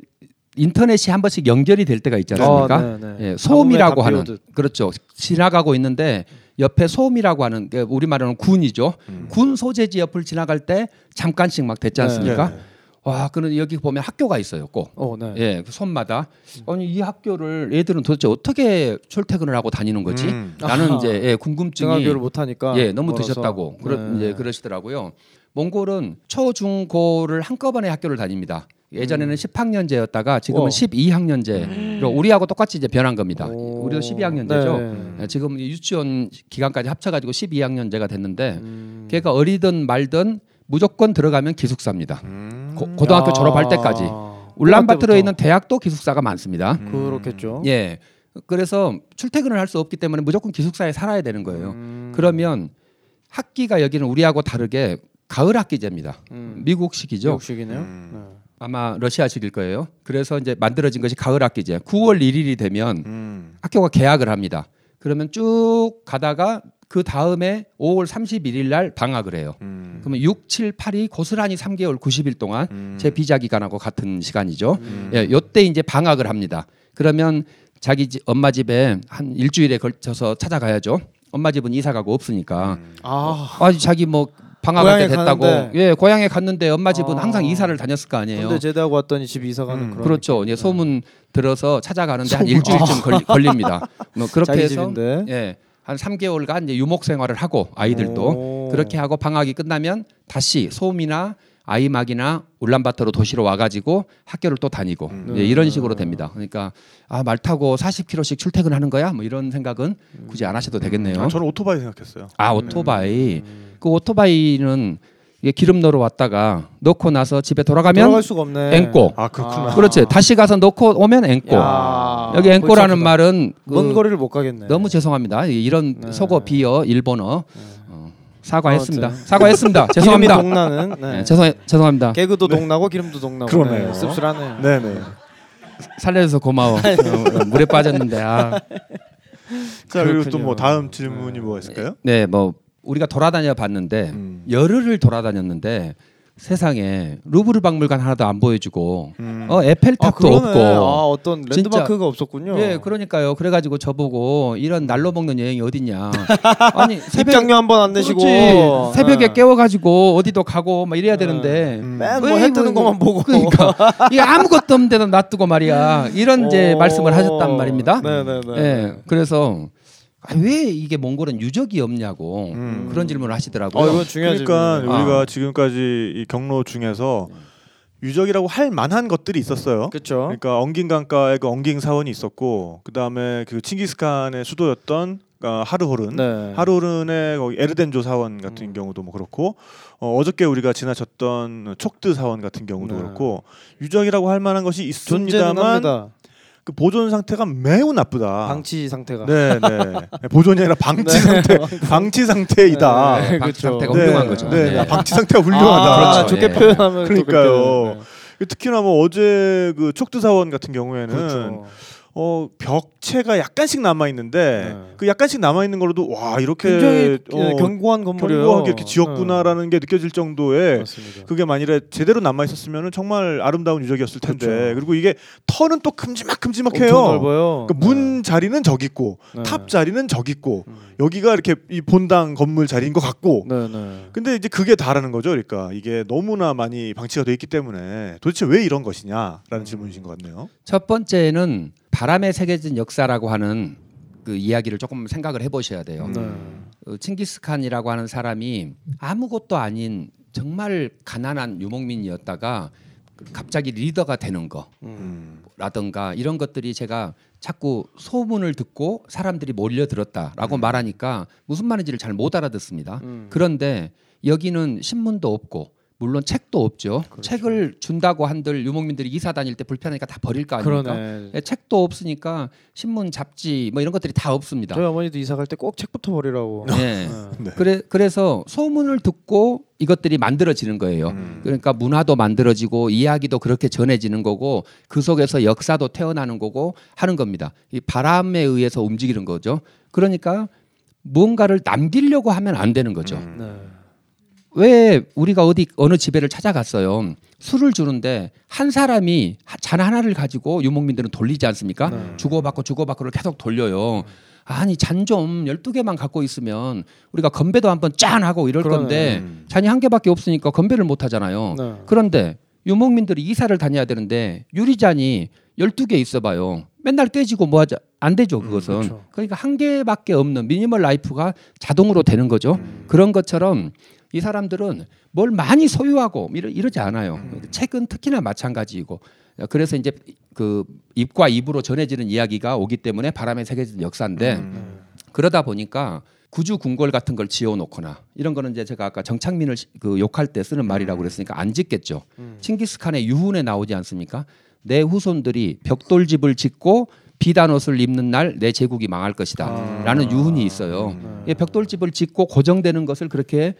인터넷이 한 번씩 연결이 될 때가 있지 않습니까? 어, 네, 네. 예, 소음이라고 하는. 그렇죠. 지나가고 있는데 옆에 소음이라고 하는 게 우리 말로는 군이죠. 음. 군 소재지 옆을 지나갈 때 잠깐씩 막 됐지 네. 않습니까? 네, 네. 와, 그런 여기 보면 학교가 있어요. 꼭. 어, 네. 예, 그 손마다 아니 이 학교를 애들은 도대체 어떻게 출퇴근을 하고 다니는 거지? 음. 나는 아하. 이제 예, 궁금증이 등하교를 못 하니까. 예, 너무 멀어서. 드셨다고 그러, 네. 이제 그러시더라고요. 몽골은 초, 중, 고를 한꺼번에 학교를 다닙니다. 예전에는 10학년제였다가 지금은 음. 와. 12학년제로 우리하고 똑같이 이제 변한 겁니다. 오. 우리도 12학년제죠. 네. 예, 지금 유치원 기간까지 합쳐가지고 12학년제가 됐는데 음. 걔가 어리든 말든 무조건 들어가면 기숙사입니다. 음. 고, 고등학교 야. 졸업할 때까지. 울란바토르에. 있는 대학도 기숙사가 많습니다. 음. 그렇겠죠. 예. 그래서 출퇴근을 할 수 없기 때문에 무조건 기숙사에 살아야 되는 거예요. 음. 그러면 학기가 여기는 우리하고 다르게 가을 학기제입니다. 음. 미국식이죠. 미국식이네요. 음. 아마 러시아식일 거예요. 그래서 이제 만들어진 것이 가을 학기제. 9월 1일이 되면 음. 학교가 개학을 합니다. 그러면 쭉 가다가 그 다음에 5월 31일 날 방학을 해요. 음. 그러면 6, 7, 8이 고스란히 3개월 90일 동안 음. 제 비자 기간하고 같은 시간이죠. 음. 예, 요때 이제 방학을 합니다. 그러면 자기 집, 엄마 집에 한 일주일에 걸쳐서 찾아가야죠. 엄마 집은 이사 가고 없으니까. 음. 아. 아, 자기 뭐 방학할 때 고향에 됐다고. 가는데. 예, 고향에 갔는데 엄마 집은 아. 항상 이사를 다녔을 거 아니에요. 군대 제대하고 왔더니 집 이사 가는 음. 그런. 그렇죠. 이제 소문 들어서 찾아가는데 한 소문. 일주일쯤 걸리, 걸립니다. 뭐 그렇게 자기 해서 집인데. 예, 한 3개월간 이제 유목 생활을 하고 아이들도 오. 그렇게 하고 방학이 끝나면 다시 소음이나 아이막이나 울란바토르 도시로 와가지고 학교를 또 다니고 음. 예, 이런 식으로 됩니다. 그러니까 아 말 타고 40km씩 출퇴근하는 거야? 뭐 이런 생각은 굳이 안 하셔도 되겠네요. 아, 저는 오토바이 생각했어요. 아 오토바이 음. 그 오토바이는 이게 기름 넣으러 왔다가 넣고 나서 집에 돌아가면 돌아갈 수가 없네. 앵꼬. 아 그렇구나. 아. 그렇지 다시 가서 넣고 오면 앵꼬 야. 여기 앵꼬라는 골치 아프다. 말은 그 먼 거리를 못 가겠네. 너무 죄송합니다 이런 네. 속어 비어 일본어 어, 사과했습니다 아무튼. 사과했습니다 죄송합니다 동나는. 네. 네, 죄송 죄송합니다 개그도 동나고 기름도 동나고. 그러네요. 네, 씁쓸하네요. 네네. 살려줘서 고마워 어, 어, 물에 빠졌는데 아. 자 그리고 또. 뭐 다음 질문이 뭐가 있을까요? 네, 뭐 우리가 돌아다녀 봤는데 음. 열흘을 돌아다녔는데 세상에 루브르 박물관 하나도 안 보여주고 음. 어 에펠탑도 그러네. 없고 아, 어떤 진짜- 랜드마크가 없었군요. 예, 그러니까요. 그래가지고 저보고 이런 날로 먹는 여행이 어딨냐. 아니 새벽 입장료 한 번 안 내시고 그렇지. 새벽에 네. 깨워가지고 어디도 가고 막 이래야 되는데. 음. 맨왜뭐해 뜨는 것만 보고. 그러니까 이게 아무것도 없는 데도 놔두고 말이야. 이런 이제 오. 말씀을 하셨단 말입니다. 네네네. 예, 그래서 아, 왜 이게 몽골은 유적이 없냐고 음. 그런 질문을 하시더라고요. 어, 이건 중요한 그러니까. 아. 우리가 지금까지 이 경로 중에서 유적이라고 할 만한 것들이 있었어요. 그렇죠. 그러니까 엉긴 강가에 그 엉ging 사원이 있었고 그 다음에 그 칭기스칸의 수도였던 어, 하르호른, 네. 하르호른의 거기 에르덴조 사원 같은 음. 경우도 뭐 그렇고 어, 어저께 우리가 지나쳤던 촉드 사원 같은 경우도 네. 그렇고 유적이라고 할 만한 것이 있습니다만 합니다. 그 보존 상태가 매우 나쁘다. 방치 상태가. 네, 네. 보존이 아니라 방치 상태, 방치 상태이다. 네. 방치 그렇죠. 상태가 네, 훌륭한 거죠. 네, 네. 아, 방치 상태가 훌륭하다. 아, 그렇죠. 좋게 예. 표현하면 또 그러니까요. 특히나 뭐 어제 그 촉드 사원 같은 경우에는 그렇죠. 어 벽체가 약간씩 남아 있는데 네. 그 약간씩 남아 있는 거로도 와 이렇게 굉장히 어, 견고한 건물이에요. 견고하게 이렇게 지었구나라는 게 느껴질 네. 정도의 맞습니다. 그게 만일에 제대로 남아 있었으면 정말 아름다운 유적이었을 텐데 그렇죠. 그리고 이게 터는 또 큼지막큼지막해요. 넓어요. 그러니까 문 자리는 저기 있고 네. 탑 자리는 저기 있고 음. 여기가 이렇게 이 본당 건물 자리인 것 같고 네, 네. 근데 이제 그게 다라는 거죠. 그러니까 이게 너무나 많이 방치가 돼 있기 때문에 도대체 왜 이런 것이냐라는 음. 질문이신 것 같네요. 첫 번째는 바람에 새겨진 역사라고 하는 그 이야기를 조금 생각을 해보셔야 돼요. 음. 네. 어, 칭기스칸이라고 하는 사람이 아무것도 아닌 정말 가난한 유목민이었다가 갑자기 리더가 되는 음. 거라든가 이런 것들이 제가 자꾸 소문을 듣고 사람들이 몰려들었다라고 말하니까 무슨 말인지를 잘 못 알아듣습니다. 음. 그런데 여기는 신문도 없고 물론 책도 없죠. 그렇죠. 책을 준다고 한들 유목민들이 이사 다닐 때 불편하니까 다 버릴 거 아닙니까? 예, 책도 없으니까 신문, 잡지 뭐 이런 것들이 다 없습니다. 저희 어머니도 이사 갈 때 꼭 책부터 버리라고. 예. 네. 그래 그래서 소문을 듣고 이것들이 만들어지는 거예요. 음. 그러니까 문화도 만들어지고 이야기도 그렇게 전해지는 거고 그 속에서 역사도 태어나는 거고 하는 겁니다. 이 바람에 의해서 움직이는 거죠. 그러니까 무언가를 남기려고 하면 안 되는 거죠. 음. 네. 왜 우리가 어디 어느 집에를 찾아갔어요. 술을 주는데 한 사람이 하- 잔 하나를 가지고 유목민들은 돌리지 않습니까? 네. 주고받고 주고받고를 계속 돌려요. 아니 잔좀 12개만 갖고 있으면 우리가 건배도 한번 짠 하고 이럴 그러네. 건데 음. 잔이 한 개밖에 없으니까 건배를 못 하잖아요. 네. 그런데 유목민들이 이사를 다녀야 되는데 유리잔이 12개 있어 봐요. 맨날 깨지고 뭐 하자 안 되죠, 그것은. 그렇죠. 그러니까 한 개밖에 없는 minimal life가 자동으로 되는 거죠. 음. 그런 것처럼 이 사람들은 뭘 많이 소유하고 이러, 이러지 않아요. 음. 책은 특히나 마찬가지이고 그래서 이제 그 입과 입으로 전해지는 이야기가 오기 때문에 바람에 새겨진 역사인데 음. 그러다 보니까 구중궁궐 같은 걸 지어놓거나 이런 거는 이제 제가 아까 정착민을 시- 그 욕할 때 쓰는 말이라고 그랬으니까 안 짓겠죠. 음. 칭기스칸의 유훈에 나오지 않습니까? 내 후손들이 벽돌집을 짓고 비단 옷을 입는 날 내 제국이 망할 것이다. 아. 라는 유훈이 있어요. 음. 이 벽돌집을 짓고 고정되는 것을 그렇게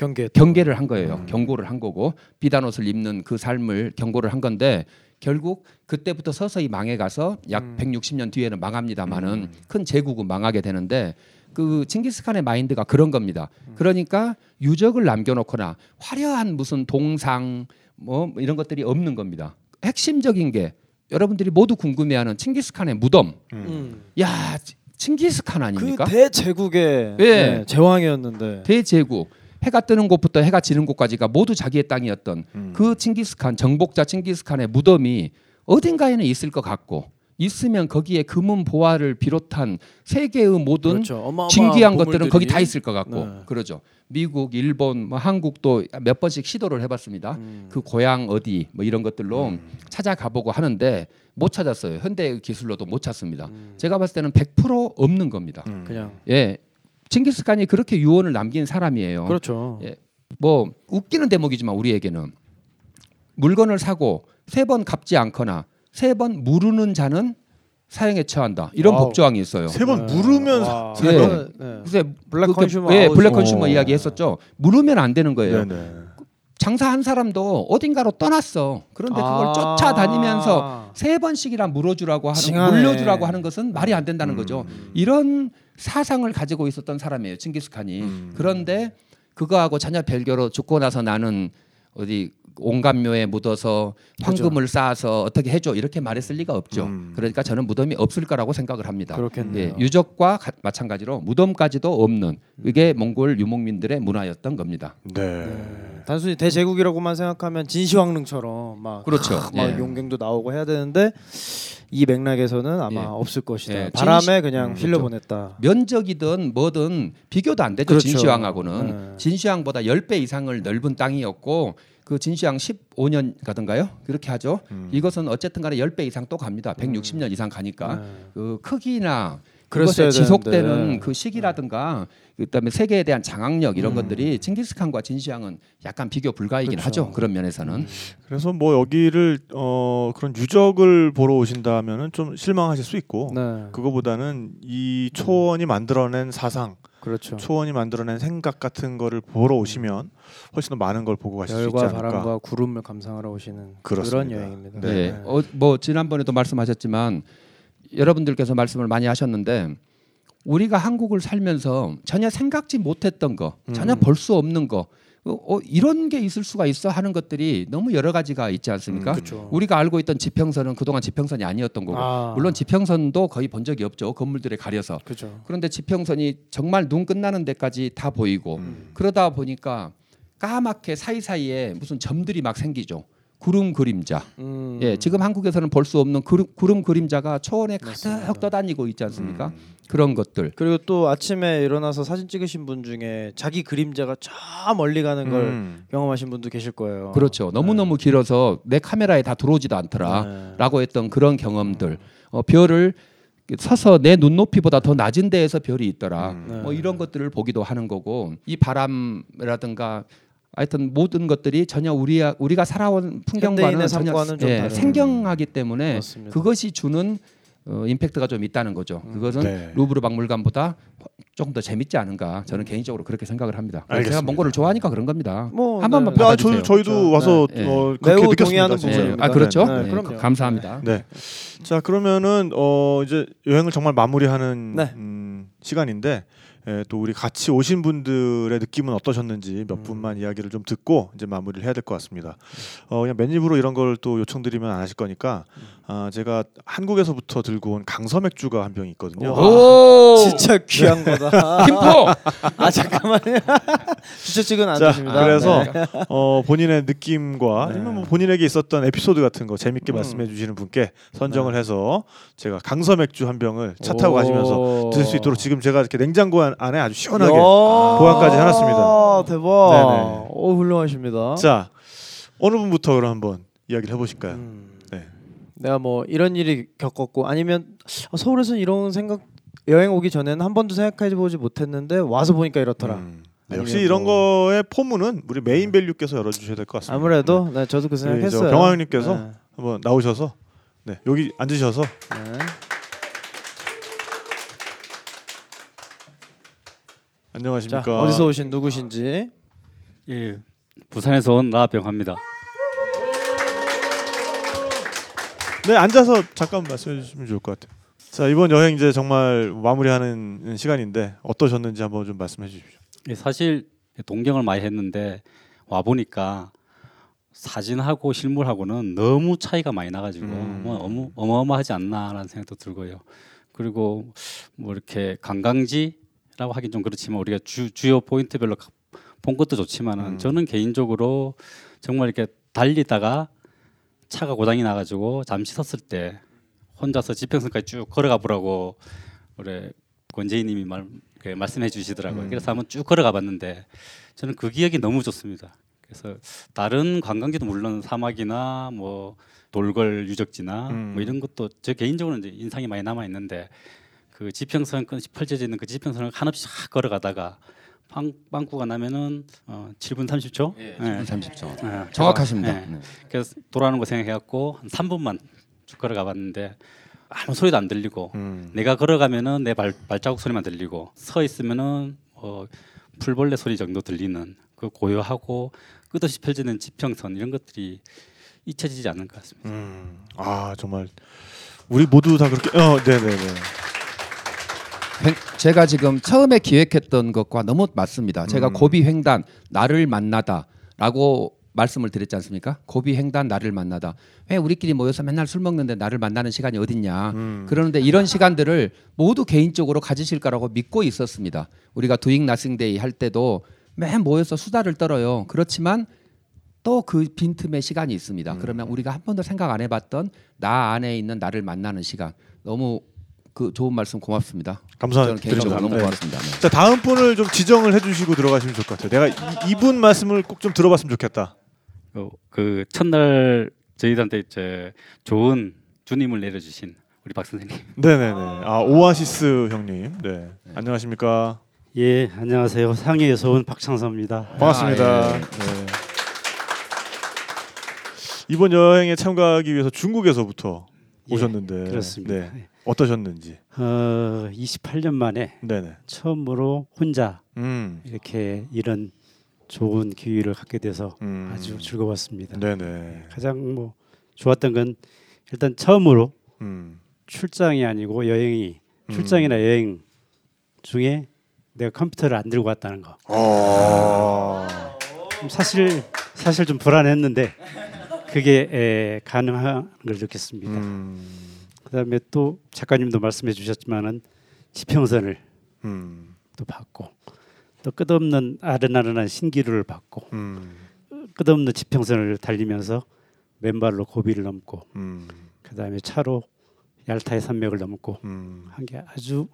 경계. 경계를 한 거예요. 음. 경고를 한 거고 비단 옷을 입는 그 삶을 경고를 한 건데 결국 그때부터 서서히 망해 가서 약 음. 160년 뒤에는 망합니다마는 음. 큰 제국은 망하게 되는데 그 칭기스칸의 마인드가 그런 겁니다. 음. 그러니까 유적을 남겨놓거나 화려한 무슨 동상 뭐 이런 것들이 없는 겁니다. 핵심적인 게 여러분들이 모두 궁금해하는 칭기스칸의 무덤. 음. 음. 야, 칭기스칸 아닙니까? 그 대제국의 예. 네, 제왕이었는데. 대제국 해가 뜨는 곳부터 해가 지는 곳까지가 모두 자기의 땅이었던 음. 그 칭기스칸 정복자 칭기스칸의 무덤이 어딘가에는 있을 것 같고 있으면 거기에 금은 보화를 비롯한 세계의 모든 그렇죠. 진귀한 것들은. 거기 다 있을 것 같고 네. 그러죠. 미국, 일본, 뭐 한국도 몇 번씩 시도를 해봤습니다. 음. 그 고향 어디 뭐 이런 것들로 음. 찾아가보고 하는데 못 찾았어요. 현대 기술로도 못 찾습니다. 음. 제가 봤을 때는 100% 없는 겁니다. 음. 그냥 예, 칭기스칸이 그렇게 유언을 남긴 사람이에요. 그렇죠. 예. 뭐 웃기는 대목이지만 우리에게는 물건을 사고 세 번 갚지 않거나 세 번 무르는 자는 사형에 처한다. 이런 wow. 법조항이 있어요. 세번 네. 무르면 와. 세 예. 번. 네. 글쎄 black consumer 예. black consumer 어. 이야기 했었죠. 무르면 안 되는 거예요. 네네. 장사한 사람도 어딘가로 떠났어. 그런데 그걸 아. 쫓아다니면서 세 번씩이나 물러주라고 하는 징하네. 물려주라고 하는 것은 말이 안 된다는 음. 거죠. 이런 사상을 가지고 있었던 사람이에요. 칭기스칸이. 음. 그런데 그거하고 전혀 별개로 죽고 나서 나는 어디 온감묘에 묻어서 황금을 쌓아서 어떻게 해줘 이렇게 말했을 리가 없죠. 음. 그러니까 저는 무덤이 없을 거라고 생각을 합니다. 그렇겠네요. 예, 유적과 가- 마찬가지로 무덤까지도 없는 이게 몽골 유목민들의 문화였던 겁니다. 네. 네. 단순히 대제국이라고만 생각하면 진시황릉처럼 막, 그렇죠. 막 예. 용갱도 나오고 해야 되는데 이 맥락에서는 아마 예. 없을 것이다. 예, 바람에 그냥 음, 힐려보냈다. 면적이든 뭐든 비교도 안 되죠. 그렇죠. 진시황하고는 네. 진시황보다 10배 이상을 넓은 땅이었고 그 진시황 15년 가던가요? 그렇게 하죠. 음. 이것은 어쨌든 간에 10배 이상 또 갑니다. 160년 이상 가니까. 네. 그 크기나 그것에 지속되는 되는데. 그 시기라든가 그다음에 세계에 대한 장악력 이런 음. 것들이 칭기스칸과 진시황은 약간 비교 불가이긴 그렇죠. 하죠. 그런 면에서는. 그래서 뭐 여기를 어 그런 유적을 보러 오신다면은 좀 실망하실 수 있고 네. 그거보다는 이 초원이 만들어낸 사상, 그렇죠. 초원이 만들어낸 생각 같은 거를 보러 오시면 훨씬 더 많은 걸 보고 가실 수 있지 않을까. 바람과 구름을 감상하러 오시는 그런 그렇습니다. 여행입니다. 네. 네. 어, 뭐 지난번에도 말씀하셨지만 여러분들께서 말씀을 많이 하셨는데 우리가 한국을 살면서 전혀 생각지 못했던 거, 전혀 음. 볼수 없는 거, 어, 어, 이런 게 있을 수가 있어 하는 것들이 너무 여러 가지가 있지 않습니까? 음. 우리가 알고 있던 지평선은 그동안 지평선이 아니었던 거고, 아. 물론 지평선도 거의 본 적이 없죠. 건물들에 가려서. 그죠. 그런데 지평선이 정말 눈 끝나는 데까지 다 보이고 음. 그러다 보니까 까맣게 사이사이에 무슨 점들이 막 생기죠. 구름 그림자. 음. 예, 지금 한국에서는 볼 수 없는 구름, 구름 그림자가 초원에. 가득 떠다니고 있지 않습니까? 음. 그런 것들. 그리고 또 아침에 일어나서 사진 찍으신 분 중에 자기 그림자가 저 멀리 가는 걸 음. 경험하신 분도 계실 거예요. 그렇죠. 너무너무 길어서 내 카메라에 다 들어오지도 않더라. 네. 라고 했던 그런 경험들. 어, 별을 서서 내 눈높이보다 더 낮은 데에서 별이 있더라. 음. 네. 뭐 이런 것들을 보기도 하는 거고 이 바람이라든가 하여튼 모든 것들이 전혀 우리 우리가 살아온 풍경과는 전혀 예. 생경하기 때문에 맞습니다. 그것이 주는 어, 임팩트가 좀 있다는 거죠. 그것은 네. 루브르 박물관보다 조금 더 재밌지 않은가 저는 개인적으로 그렇게 생각을 합니다. 제가. 몽골을 좋아하니까 그런 겁니다. 뭐, 한 번만 네. 아, 받아주세요. 저, 저희도 그렇죠. 와서 네. 어, 그렇게 매우 느꼈습니다. 동의하는 진짜. 예, 부분입니다. 아 그렇죠. 네, 네, 그럼요. 감사합니다. 네. 자 그러면은 어 이제 여행을 정말 마무리하는 네. 음, 시간인데 예, 또 우리 같이 오신 분들의 느낌은 어떠셨는지 몇 음. 분만 이야기를 좀 듣고 이제 마무리를 해야 될 것 같습니다. 어 그냥 맨입으로 이런 걸 또 요청드리면 안 하실 거니까 음. 아 제가 한국에서부터 들고 온 강서 맥주가 한병 있거든요. 와. 오 진짜 귀한 거다. 김포. 아 잠깐만요. 주최측은 안 자, 되십니다. 그래서 네. 어 본인의 느낌과 네. 아니면 뭐 본인에게 있었던 에피소드 같은 거 재밌게 음. 말씀해 주시는 분께 선정을 네. 해서 제가 강서 맥주 한 병을 차 타고 가시면서 오. 드실 수 있도록 지금 제가 이렇게 냉장고 안- 안에 아주 시원하게 야, 보관까지 해놨습니다. 대박. 네네. 오 훌륭하십니다. 자 어느 분부터 그럼 한번 이야기를 해보실까요? 음. 네. 내가 뭐 이런 일이 겪었고 아니면 어, 서울에서 이런 생각 여행 오기 전에는 한 번도 생각해보지 못했는데 와서 보니까 이렇더라. 음. 네, 역시 이런 뭐- 거의 포문은 우리 메인 밸류께서 열어주셔야 될 것 같습니다. 아무래도 네, 저도 그저 생각했어요. 병화 형님께서 네. 한번 나오셔서 네, 여기 앉으셔서 안녕하십니까? 자 어디서 오신 누구신지. 예, 부산에서 온 라병합니다. 네 앉아서 잠깐 말씀해 주시면 좋을 것 같아요. 자 이번 여행 이제 정말 마무리하는 시간인데 어떠셨는지 한번 좀 말씀해 주십시오. 예, 사실 동경을 많이 했는데 와 보니까 사진하고 실물하고는 너무 차이가 많이 나가지고 음. 뭐 어마, 어마어마하지 않나라는 생각도 들고요. 그리고 뭐 이렇게 관광지 라고 하긴 좀 그렇지만 우리가 주, 주요 포인트별로 가- 본 것도 좋지만은 음. 저는 개인적으로 정말 이렇게 달리다가 차가 고장이 나가지고 잠시 섰을 때 혼자서 지평선까지 쭉 걸어가 보라고 우리 권재희님이 말, 이렇게 말씀해 주시더라고요. 음. 그래서 한번 쭉 걸어가 봤는데 저는 그 기억이 너무 좋습니다. 그래서 다른 관광지도 물론 사막이나 뭐 돌궐 유적지나 음. 뭐 이런 것도 저 개인적으로는 이제 인상이 많이 남아 있는데 그 지평선 끝이 펼쳐져 있는 그 지평선을 한없이 쫙 걸어가다가 빵, 빵꾸가 나면은 어, 7분 30초. 예. 30초. 예. 정확하십니다. 예. 네. 그래서 돌아오는 거 생각해갖고 한 3분만 쭉 걸어가 봤는데 아무 소리도 안 들리고 음. 내가 걸어가면은 내 발, 발자국 소리만 들리고 서 있으면은 어, 풀벌레 소리 정도 들리는 그 고요하고 끝없이 펼쳐지는 지평선 이런 것들이 잊혀지지 않는 것 같습니다. 음. 아 정말 우리 모두 다 그렇게 어 네 네 네. 횡- 제가 지금 처음에 기획했던 것과 너무 맞습니다. 제가 음. 고비 횡단 나를 만나다라고 말씀을 드렸지 않습니까? 고비 횡단 나를 만나다. 왜 우리끼리 모여서 맨날 술 먹는데 나를 만나는 시간이 어딨냐? 음. 그러는데 이런 시간들을 모두 개인적으로 가지실 거라고 믿고 있었습니다. 우리가 두잉 나싱데이 할 때도 맨 모여서 수다를 떨어요. 그렇지만 또 그 빈틈의 시간이 있습니다. 그러면 우리가 한 번도 생각 안 해봤던 나 안에 있는 나를 만나는 시간 너무 그 좋은 말씀 고맙습니다. 저는 개인적으로. 너무 네. 고맙습니다. 네. 자 다음 분을 좀 지정을 해주시고 들어가시면 좋을 것 같아요. 내가 이, 이분 말씀을 꼭 좀 들어봤으면 좋겠다. 어, 그 첫날 저희한테 이제 좋은 주님을 내려주신 우리 박 선생님. 네네네. 아 오아시스 형님. 네. 안녕하십니까. 예, 안녕하세요. 상해에서 온 박창섭입니다. 반갑습니다. 아, 예. 네. 이번 여행에 참가하기 위해서 중국에서부터 예, 오셨는데 그렇습니다. 네. 어떠셨는지. 어, 28년 만에 네네. 처음으로 혼자 음. 이렇게 이런 좋은 기회를 갖게 돼서 음. 아주 즐거웠습니다. 네네. 가장 뭐 좋았던 건 일단 처음으로 음. 출장이 아니고 여행이 음. 출장이나 여행 중에 내가 컴퓨터를 안 들고 갔다는 거. 어. 좀 사실 사실 좀 불안했는데 그게 에, 가능한 걸 느꼈습니다. 음. 그다음에 또 작가님도 말씀해 주셨지만은 지평선을 음. 또 받고 또 끝없는 아른아른한 신기루를 받고 음. 끝없는 지평선을 달리면서 맨발로 고비를 넘고 음. 그다음에 차로 얄타의 산맥을 넘고 음. 한게 아주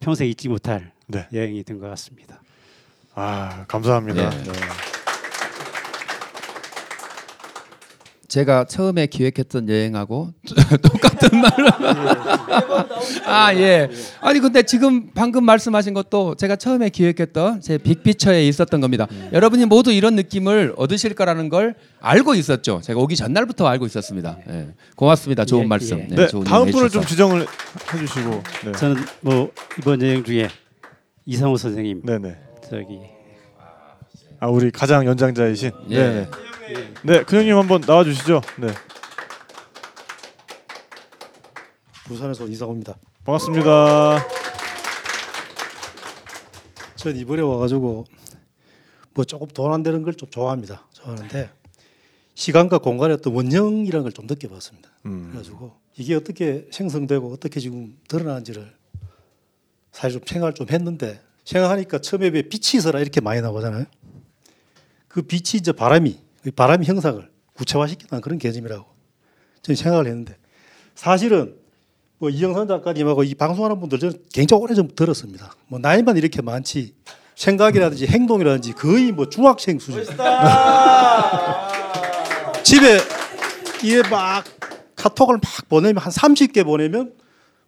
평생 잊지 못할 네. 여행이 된 것 같습니다. 아 감사합니다. 네. 네. 제가 처음에 기획했던 여행하고 똑같은 말을 아 예. 아니 근데 지금 방금 말씀하신 것도 제가 처음에 기획했던 제 빅피처에 있었던 겁니다. 여러분이 모두 이런 느낌을 얻으실 거라는 걸 알고 있었죠. 제가 오기 전날부터 알고 있었습니다. 예. 고맙습니다. 좋은 예, 말씀. 예. 네, 좋은 다음 분을 좀. 지정을 해주시고. 네. 저는 뭐 이번 여행 중에 이상호 선생님 네네. 저기 아 우리 가장 연장자이신. 예. 네. 네, 큰형님 한번 나와 주시죠. 네, 부산에서 이사옵니다. 반갑습니다. 전 이번에 와가지고 뭐 조금 돈 안 되는 걸 좀 좋아합니다. 좋아하는데 시간과 공간의 어떤 원형이라는 걸 좀 느껴봤습니다. 음. 그래가지고 이게 어떻게 생성되고 어떻게 지금 드러나는지를 사실 좀 생각을 좀 했는데 생각하니까 처음에 왜 빛이 있어라 이렇게 많이 나오잖아요. 그 빛이 이제 바람이 그 바람의 형상을 구체화시키는 그런 개념이라고 저는 생각을 했는데 사실은 뭐 이영선 작가님하고 이 방송하는 분들 저는 굉장히 오래 좀 들었습니다. 뭐 나이만 이렇게 많지 생각이라든지 행동이라든지 거의 뭐 중학생 수준. 집에 이에 막 카톡을 막 보내면 한 30개 보내면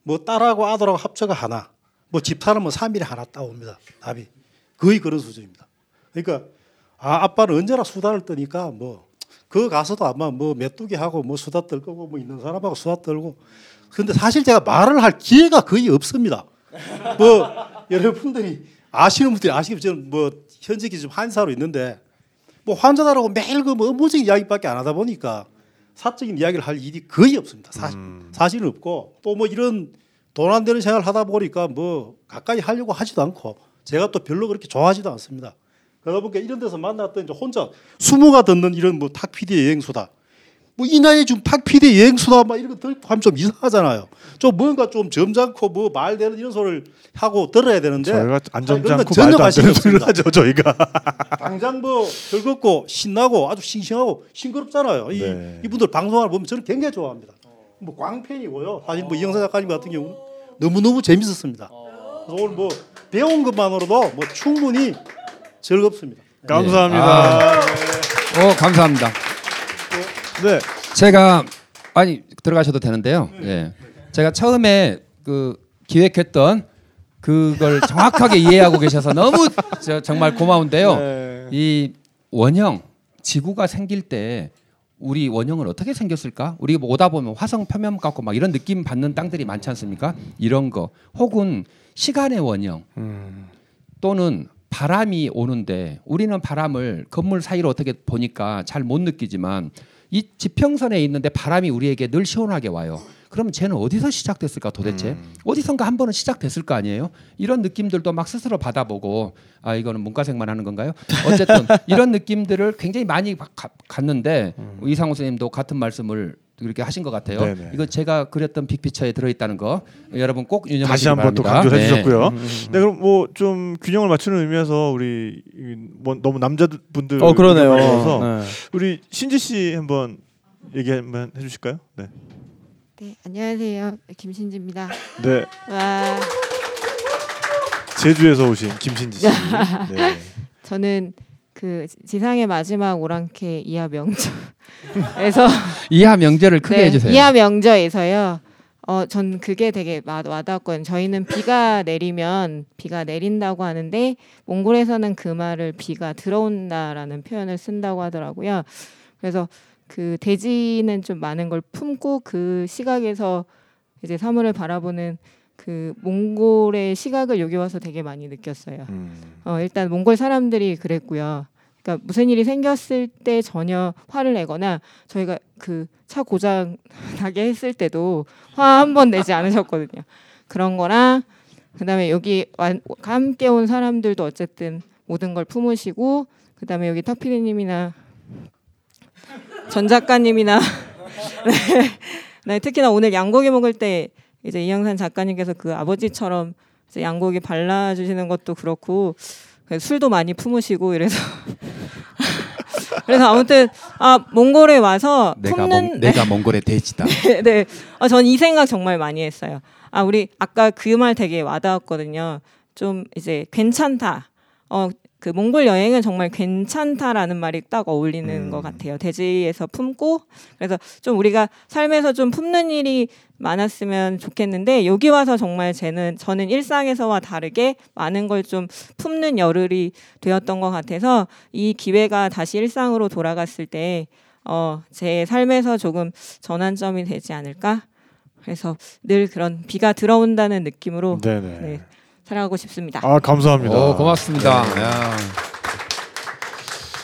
뭐 딸하고 아들하고 합쳐가 하나, 뭐 집사는 뭐 3일에 하나 따옵니다. 답이 거의 그런 수준입니다. 그러니까 아 아빠는 언제나 수다를 떠니까 뭐 그 가서도 아마 뭐 메뚜기 하고 뭐 수다 떨 거고 뭐 있는 사람하고 수다 떨고 근데 사실 제가 말을 할 기회가 거의 없습니다. 뭐 여러분들이 아시는 분들이 아시겠지만 뭐 현직이 좀 한사로 있는데 뭐 환자들하고 매일 그 뭐 업무적인 이야기밖에 안 하다 보니까 사적인 이야기를 할 일이 거의 없습니다. 사실 사실은 없고 또 뭐 이런 돈 안 되는 생활을 하다 보니까 뭐 가까이 하려고 하지도 않고 제가 또 별로 그렇게 좋아하지도 않습니다. 그러다 보니까 이런 데서 만났던 이제 혼자 수모가 듣는 이런 뭐 탁 PD의 여행수다. 뭐 이 나이에 지금 탁 PD의 여행수다 막 이런 거 하면 좀 이상하잖아요. 좀 뭔가 좀 점잖고 뭐 말 되는 이런 소리를 하고 들어야 되는데 저희가 건 않고 전혀 안 관심이 되는 없습니다. 하죠 저희가. 당장 뭐 즐겁고 신나고 아주 싱싱하고 싱그럽잖아요. 이, 네. 이분들 방송을 보면 저는 굉장히 좋아합니다. 뭐 광팬이고요. 사실 뭐 이영사 작가님 같은 경우는 너무 너무 재밌었습니다. 그래서 오늘 뭐 배운 것만으로도 뭐 충분히 즐겁습니다. 감사합니다. 어 감사합니다. 네. 제가 아니 들어가셔도 되는데요. 예. 제가 처음에 그 기획했던 그걸 정확하게 이해하고 계셔서 너무 저 정말 고마운데요. 네. 이 원형 지구가 생길 때 우리 원형은 어떻게 생겼을까? 우리 뭐 오다 보면 화성 표면 같고 막 이런 느낌 받는 땅들이 많지 않습니까? 이런 거 혹은 시간의 원형 음. 또는 바람이 오는데 우리는 바람을 건물 사이로 어떻게 보니까 잘 못 느끼지만 이 지평선에 있는데 바람이 우리에게 늘 시원하게 와요. 그럼 쟤는 어디서 시작됐을까 도대체? 어디선가 한 번은 시작됐을 거 아니에요? 이런 느낌들도 막 스스로 받아보고 아 이거는 문과생만 하는 건가요? 어쨌든 이런 느낌들을 굉장히 많이 가- 가- 갔는데 이상호 선생님도 같은 말씀을 그렇게 하신 것 같아요. 네네. 이거 제가 그렸던 빅피처에 들어있다는 거 여러분 꼭 유념하시기 다시 한번 또 바랍니다. 강조해 네. 주셨고요. 네, 그럼 뭐 좀 균형을 맞추는 의미에서 우리 이뭐 너무 남자분들 어 그러네요. 서 네. 우리 신지 씨 한번 얘기 한번 해주실까요? 네. 네, 안녕하세요. 김신지입니다. 네. 와, 제주에서 오신 김신지 씨. 네. 저는 그 지상의 마지막 오랑캐 이하 명저에서 이하 명제를 크게 네, 해주세요. 이하 명저에서요. 어, 전 그게 되게 와- 와닿았거든요. 저희는 비가 내리면 비가 내린다고 하는데 몽골에서는 그 말을 비가 들어온다라는 표현을 쓴다고 하더라고요. 그래서 그 대지는 좀 많은 걸 품고 그 시각에서 이제 사물을 바라보는 그 몽골의 시각을 여기 와서 되게 많이 느꼈어요. 음. 어, 일단 몽골 사람들이 그랬고요. 그러니까 무슨 일이 생겼을 때 전혀 화를 내거나 저희가 그 차 고장 나게 했을 때도 화 한 번 내지 않으셨거든요. 그런 거랑 그다음에 여기 완- 함께 온 사람들도 어쨌든 모든 걸 품으시고 그다음에 여기 터피디님이나 전 작가님이나 네, 네, 특히나 오늘 양고기 먹을 때 이제 이영산 작가님께서 그 아버지처럼 양고기 발라주시는 것도 그렇고 그 술도 많이 품으시고 이래서 그래서 아무튼 아 몽골에 와서 내가 품는 몽, 내가 몽골의 돼지다. 네, 네. 아, 전 이 생각 정말 많이 했어요. 아, 우리 아까 그 말 되게 와닿았거든요. 좀 이제 괜찮다. 어, 그 몽골 여행은 정말 괜찮다라는 말이 딱 어울리는 음. 것 같아요. 대지에서 품고 그래서 좀 우리가 삶에서 좀 품는 일이 많았으면 좋겠는데 여기 와서 정말 쟤는 저는 일상에서와 다르게 많은 걸 좀 품는 열흘이 되었던 것 같아서 이 기회가 다시 일상으로 돌아갔을 때 어, 제 삶에서 조금 전환점이 되지 않을까? 그래서 늘 그런 비가 들어온다는 느낌으로 네 살아가고 싶습니다. 아 감사합니다. 오, 고맙습니다. 야.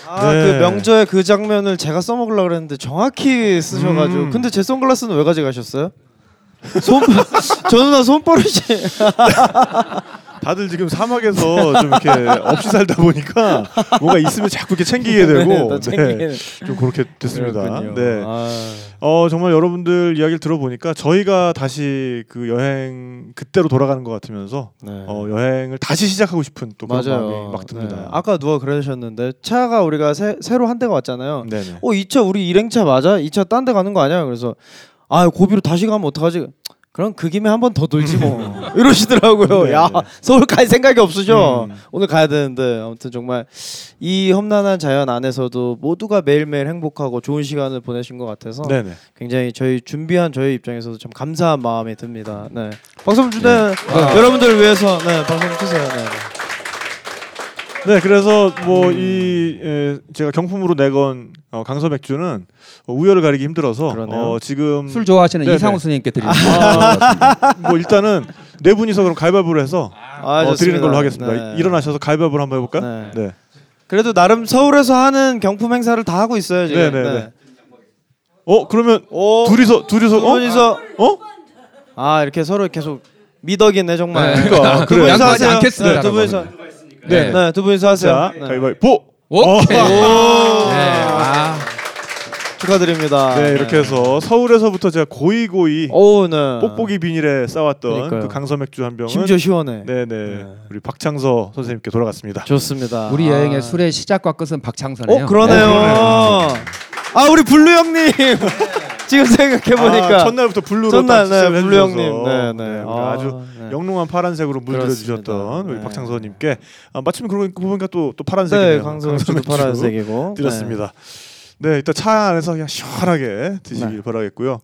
아, 네. 그 명저의 그 장면을 제가 써먹으려고 그랬는데 정확히 쓰셔가지고 음. 근데 제 선글라스는 왜 가져가셨어요? 손, 저 누나 손버릇이 다들 지금 사막에서 좀 이렇게 없이 살다 보니까 뭔가 있으면 자꾸 이렇게 챙기게 되고 나 챙기는. 네, 좀 그렇게 됐습니다. 그렇군요. 네. 아, 어 정말 여러분들 이야기를 들어보니까 저희가 다시 그 여행 그때로 돌아가는 것 같으면서 네. 어 여행을 다시 시작하고 싶은 또 그런 맞아요. 마음이 막 듭니다. 네. 아까 누가 그러셨는데 차가 우리가 새, 새로 한 대가 왔잖아요. 네네. 어 이 차 우리 일행차 맞아? 이 차 딴 데 가는 거 아니야? 그래서 아 고비로 다시 가면 어떡하지? 그럼 그 김에 한 번 더 돌지 뭐 이러시더라고요. 네. 야 서울 갈 생각이 없으셔. 음. 오늘 가야 되는데 아무튼 정말 이 험난한 자연 안에서도 모두가 매일매일 행복하고 좋은 시간을 보내신 것 같아서 네네. 굉장히 저희 준비한 저희 입장에서도 참 감사한 마음이 듭니다. 네. 박수 한번 주네. 아. 여러분들을 위해서 네 박수 주세요. 네. 네, 그래서 뭐이 제가 경품으로 내건 어, 강서 맥주는 어, 우열을 가리기 힘들어서. 어, 지금 술 좋아하시는 네네. 이상우 선생님께 드리는 아, 뭐 일단은 네 분이서 그럼 가위바위보를 해서 아, 어, 드리는. 걸로 하겠습니다. 네. 일어나셔서 가위바위보를 한번 해볼까요? 네. 네. 그래도 나름 서울에서 하는 경품 행사를 다 하고 있어요 지금. 네, 네, 네. 어 그러면 오, 둘이서 둘이서 두 어? 분이서 어? 아 이렇게 서로 계속 미덕이네 정말. 네. 그러니까 두 분이서 양보하지. 않겠습니다, 네, 두 분이서. 네. 네, 두 분이서 하세요. 자, 네. 가위바위보. 오케이. 어. 오. 네. 아. 축하드립니다. 네, 이렇게 해서 서울에서부터 제가 고이 고이 오, 네. 뽁뽁이 비닐에 싸왔던 그러니까요. 그 강서 맥주 한 병은 심지어 시원해. 네네 네. 우리 박창서 선생님께 돌아갔습니다. 좋습니다. 우리 아. 여행의 술의 시작과 끝은 박창선이에요. 어 그러네요. 어, 아 우리 블루 형님 지금 생각해 보니까 아, 첫날부터 블루로 첫날, 네, 블루 형님. 네, 네. 우리 아, 아주 네. 영롱한 파란색으로 물들여. 주셨던 우리 네. 박창서님께 아, 마침 그러고 보니까 또또 네, 파란색이네요. 강성 강서 씨도 맥주 파란색이고 드렸습니다. 네, 일단 차 안에서 그냥 시원하게 드시길 네. 바라겠고요.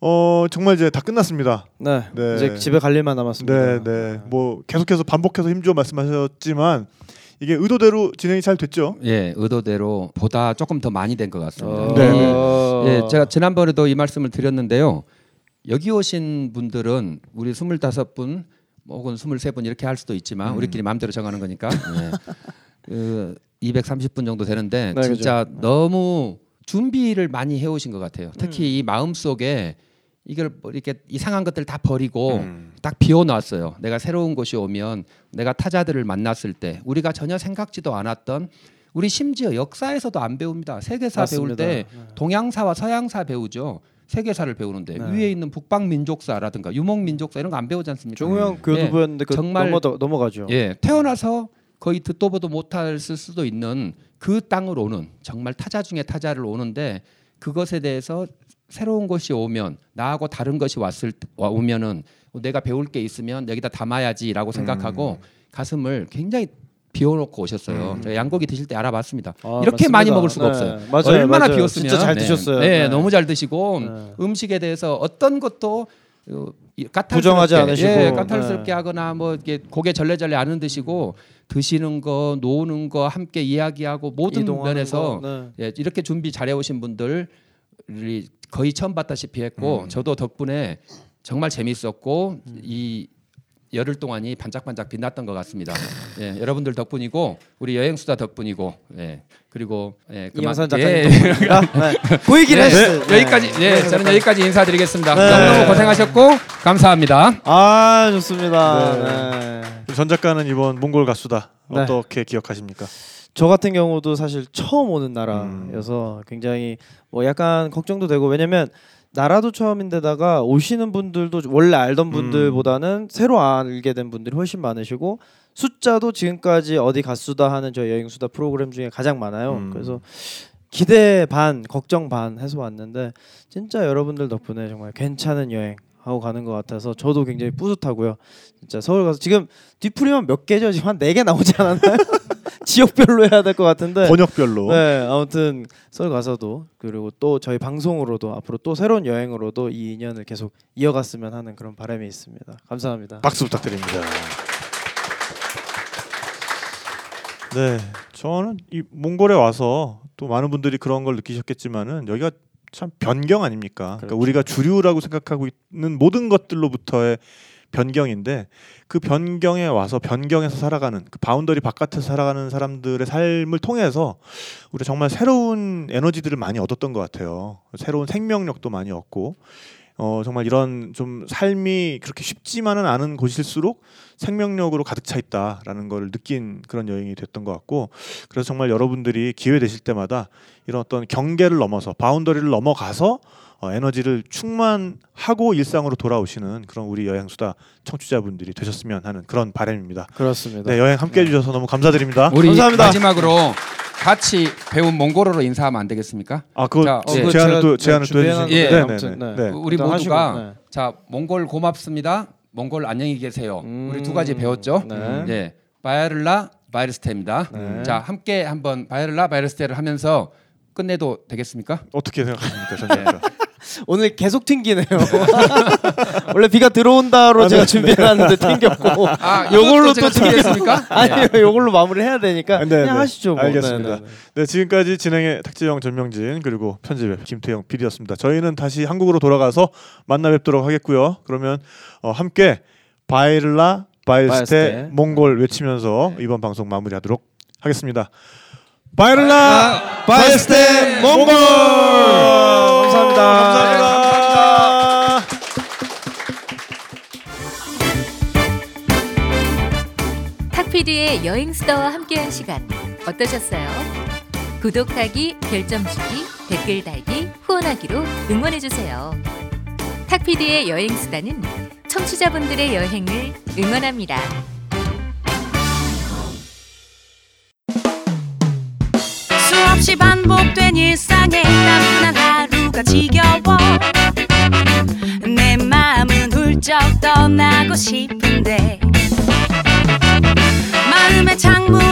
어 정말 이제 다 끝났습니다. 네. 네. 네. 이제 집에 갈 일만 남았습니다. 네, 네. 뭐 계속해서 반복해서 힘주어 말씀하셨지만 이게 의도대로 진행이 잘 됐죠. 예, 의도대로 보다 조금 더 많이 된 것 같습니다. 어. 네, 네. 예, 제가 지난번에도 이 말씀을 드렸는데요. 여기 오신 분들은 우리 25분 혹은 23분 이렇게 할 수도 있지만 음. 우리끼리 마음대로 정하는 거니까 예. 그 230분 정도 되는데 네, 진짜 너무 준비를 많이 해오신 것 같아요. 특히 음. 이 마음 속에 이걸 뭐 이렇게 이상한 것들 다 버리고 음. 딱 비워놨어요. 내가 새로운 곳이 오면 내가 타자들을 만났을 때 우리가 전혀 생각지도 않았던 우리 심지어 역사에서도 안 배웁니다. 세계사 맞습니다. 배울 때 동양사와 서양사 배우죠. 세계사를 배우는데 네. 위에 있는 북방 민족사라든가 유목 민족사 이런 거 안 배우지 않습니까? 종우형 교두부였는데 그 정말- 넘어 넘어 가죠. 예, 태어나서 거의 듣도 보도 못할 수도 있는 그 땅을 오는 정말 타자 중에 타자를 오는데 그것에 대해서 새로운 것이 오면 나하고 다른 것이 왔을 때- 와- 오면은 내가 배울 게 있으면 여기다 담아야지라고 생각하고 가슴을 굉장히 비워놓고 오셨어요. 음. 양고기 드실 때 알아봤습니다. 아, 이렇게 맞습니다. 많이 먹을 수가 네, 없어요. 맞아요, 얼마나 맞아요. 비웠으면 진짜 잘 네. 드셨어요. 네, 네. 너무 잘 드시고 네. 음식에 대해서 어떤 것도 어, 이 까탈스럽게, 부정하지 않으시고. 예, 까탈스럽게 네. 하거나 뭐 이게 고개 절레절레 안 흔드시고 드시는 거, 노는 거 함께 이야기하고 모든 면에서 거, 네. 예, 이렇게 준비 잘해 오신 분들이 거의 처음 봤다시피 했고 음. 저도 덕분에 정말 재밌었고 음. 이 열흘 동안이 반짝반짝 빛났던 것 같습니다. 예, 여러분들 덕분이고 우리 여행 수다 덕분이고 예, 그리고 예, 이영선 예, 작가님 덕분입니다. 네. 네, 했어요. 네. 여기까지 예, 저는 여기까지 인사드리겠습니다. 네. 너무너무 고생하셨고 감사합니다. 아 좋습니다. 네. 전 작가는 이번 몽골 가수다 네. 어떻게 기억하십니까? 저 같은 경우도 사실 처음 오는 나라여서 굉장히 뭐 약간 걱정도 되고 왜냐면 나라도 처음인데다가 오시는 분들도 원래 알던 분들보다는 새로 알게 된 분들이 훨씬 많으시고 숫자도 지금까지 어디 갔수다 하는 저 여행 수다 프로그램 중에 가장 많아요. 음. 그래서 기대 반 걱정 반 해서 왔는데 진짜 여러분들 덕분에 정말 괜찮은 여행 하고 가는 것 같아서 저도 굉장히 뿌듯하고요. 진짜 서울 가서 지금 뒤풀이만 몇 개죠? 지금 한 네 개 나오지 않았나요? 지역별로 해야 될 것 같은데. 번역별로 네, 아무튼 서울 가서도 그리고 또 저희 방송으로도 앞으로 또 새로운 여행으로도 이 인연을 계속 이어갔으면 하는 그런 바람이 있습니다. 감사합니다. 박수 부탁드립니다. 네, 저는 이 몽골에 와서 또 많은 분들이 그런 걸 느끼셨겠지만은 여기가 참 변경 아닙니까? 그러니까 그렇죠. 우리가 주류라고 생각하고 있는 모든 것들로부터의 변경인데 그 변경에 와서 변경에서 살아가는 그 boundary 바깥에서 살아가는 사람들의 삶을 통해서 우리가 정말 새로운 에너지들을 많이 얻었던 것 같아요. 새로운 생명력도 많이 얻고 어 정말 이런 좀 삶이 그렇게 쉽지만은 않은 곳일수록 생명력으로 가득 차 있다라는 걸 느낀 그런 여행이 됐던 것 같고 그래서 정말 여러분들이 기회 되실 때마다 이런 어떤 경계를 넘어서 boundary를 넘어가서 어, 에너지를 충만하고 일상으로 돌아오시는 그런 우리 여행수다 청취자분들이 되셨으면 하는 그런 바람입니다. 그렇습니다. 네 여행 함께 해주셔서 너무 감사드립니다. 우리 감사합니다. 마지막으로 같이 배운 몽골어로 인사하면 안 되겠습니까? 아 그거 자, 제- 어, 제안을 또 제안을 또 해주신 예, 네, 아무튼, 네, 네. 네. 네. 우리 모두가 하시고, 네. 자 몽골 고맙습니다. 몽골 안녕히 계세요. 음, 우리 두 가지 배웠죠. 네. 예, 바이르라 바이르스테입니다. 네. 자 함께 한번 바이르라 바이르스테를 하면서 끝내도 되겠습니까? 어떻게 생각하십니까, 전 작가? 오늘 계속 튕기네요. 원래 비가 들어온다로 제가 준비해놨는데 튕겼고 아 요걸로 또 준비했습니까? 아니요 요걸로 마무리 해야 되니까 네, 그냥 네. 하시죠. 뭐. 알겠습니다. 네, 네, 네. 네, 지금까지 진행의 탁지영, 전명진 그리고 편집의 김태형 PD였습니다. 저희는 다시 한국으로 돌아가서 만나 뵙도록 하겠고요. 그러면 어, 함께 바이스테 바이스테. 몽골 외치면서 이번 방송 마무리하도록 하겠습니다. 바이를라 바이스테 몽골 감사합니다. 감사합니다. 탁피디의 여행 수다와 함께한 시간 어떠셨어요? 구독하기, 별점 주기, 댓글 달기, 후원하기로 응원해 주세요. 탁피디의 여행 수다는 청취자분들의 여행을 응원합니다. 수없이 반복된 일상에 나른한 하루 뭐가 지겨워. 내 마음은 훌쩍 떠나고 싶은데 마음의 창문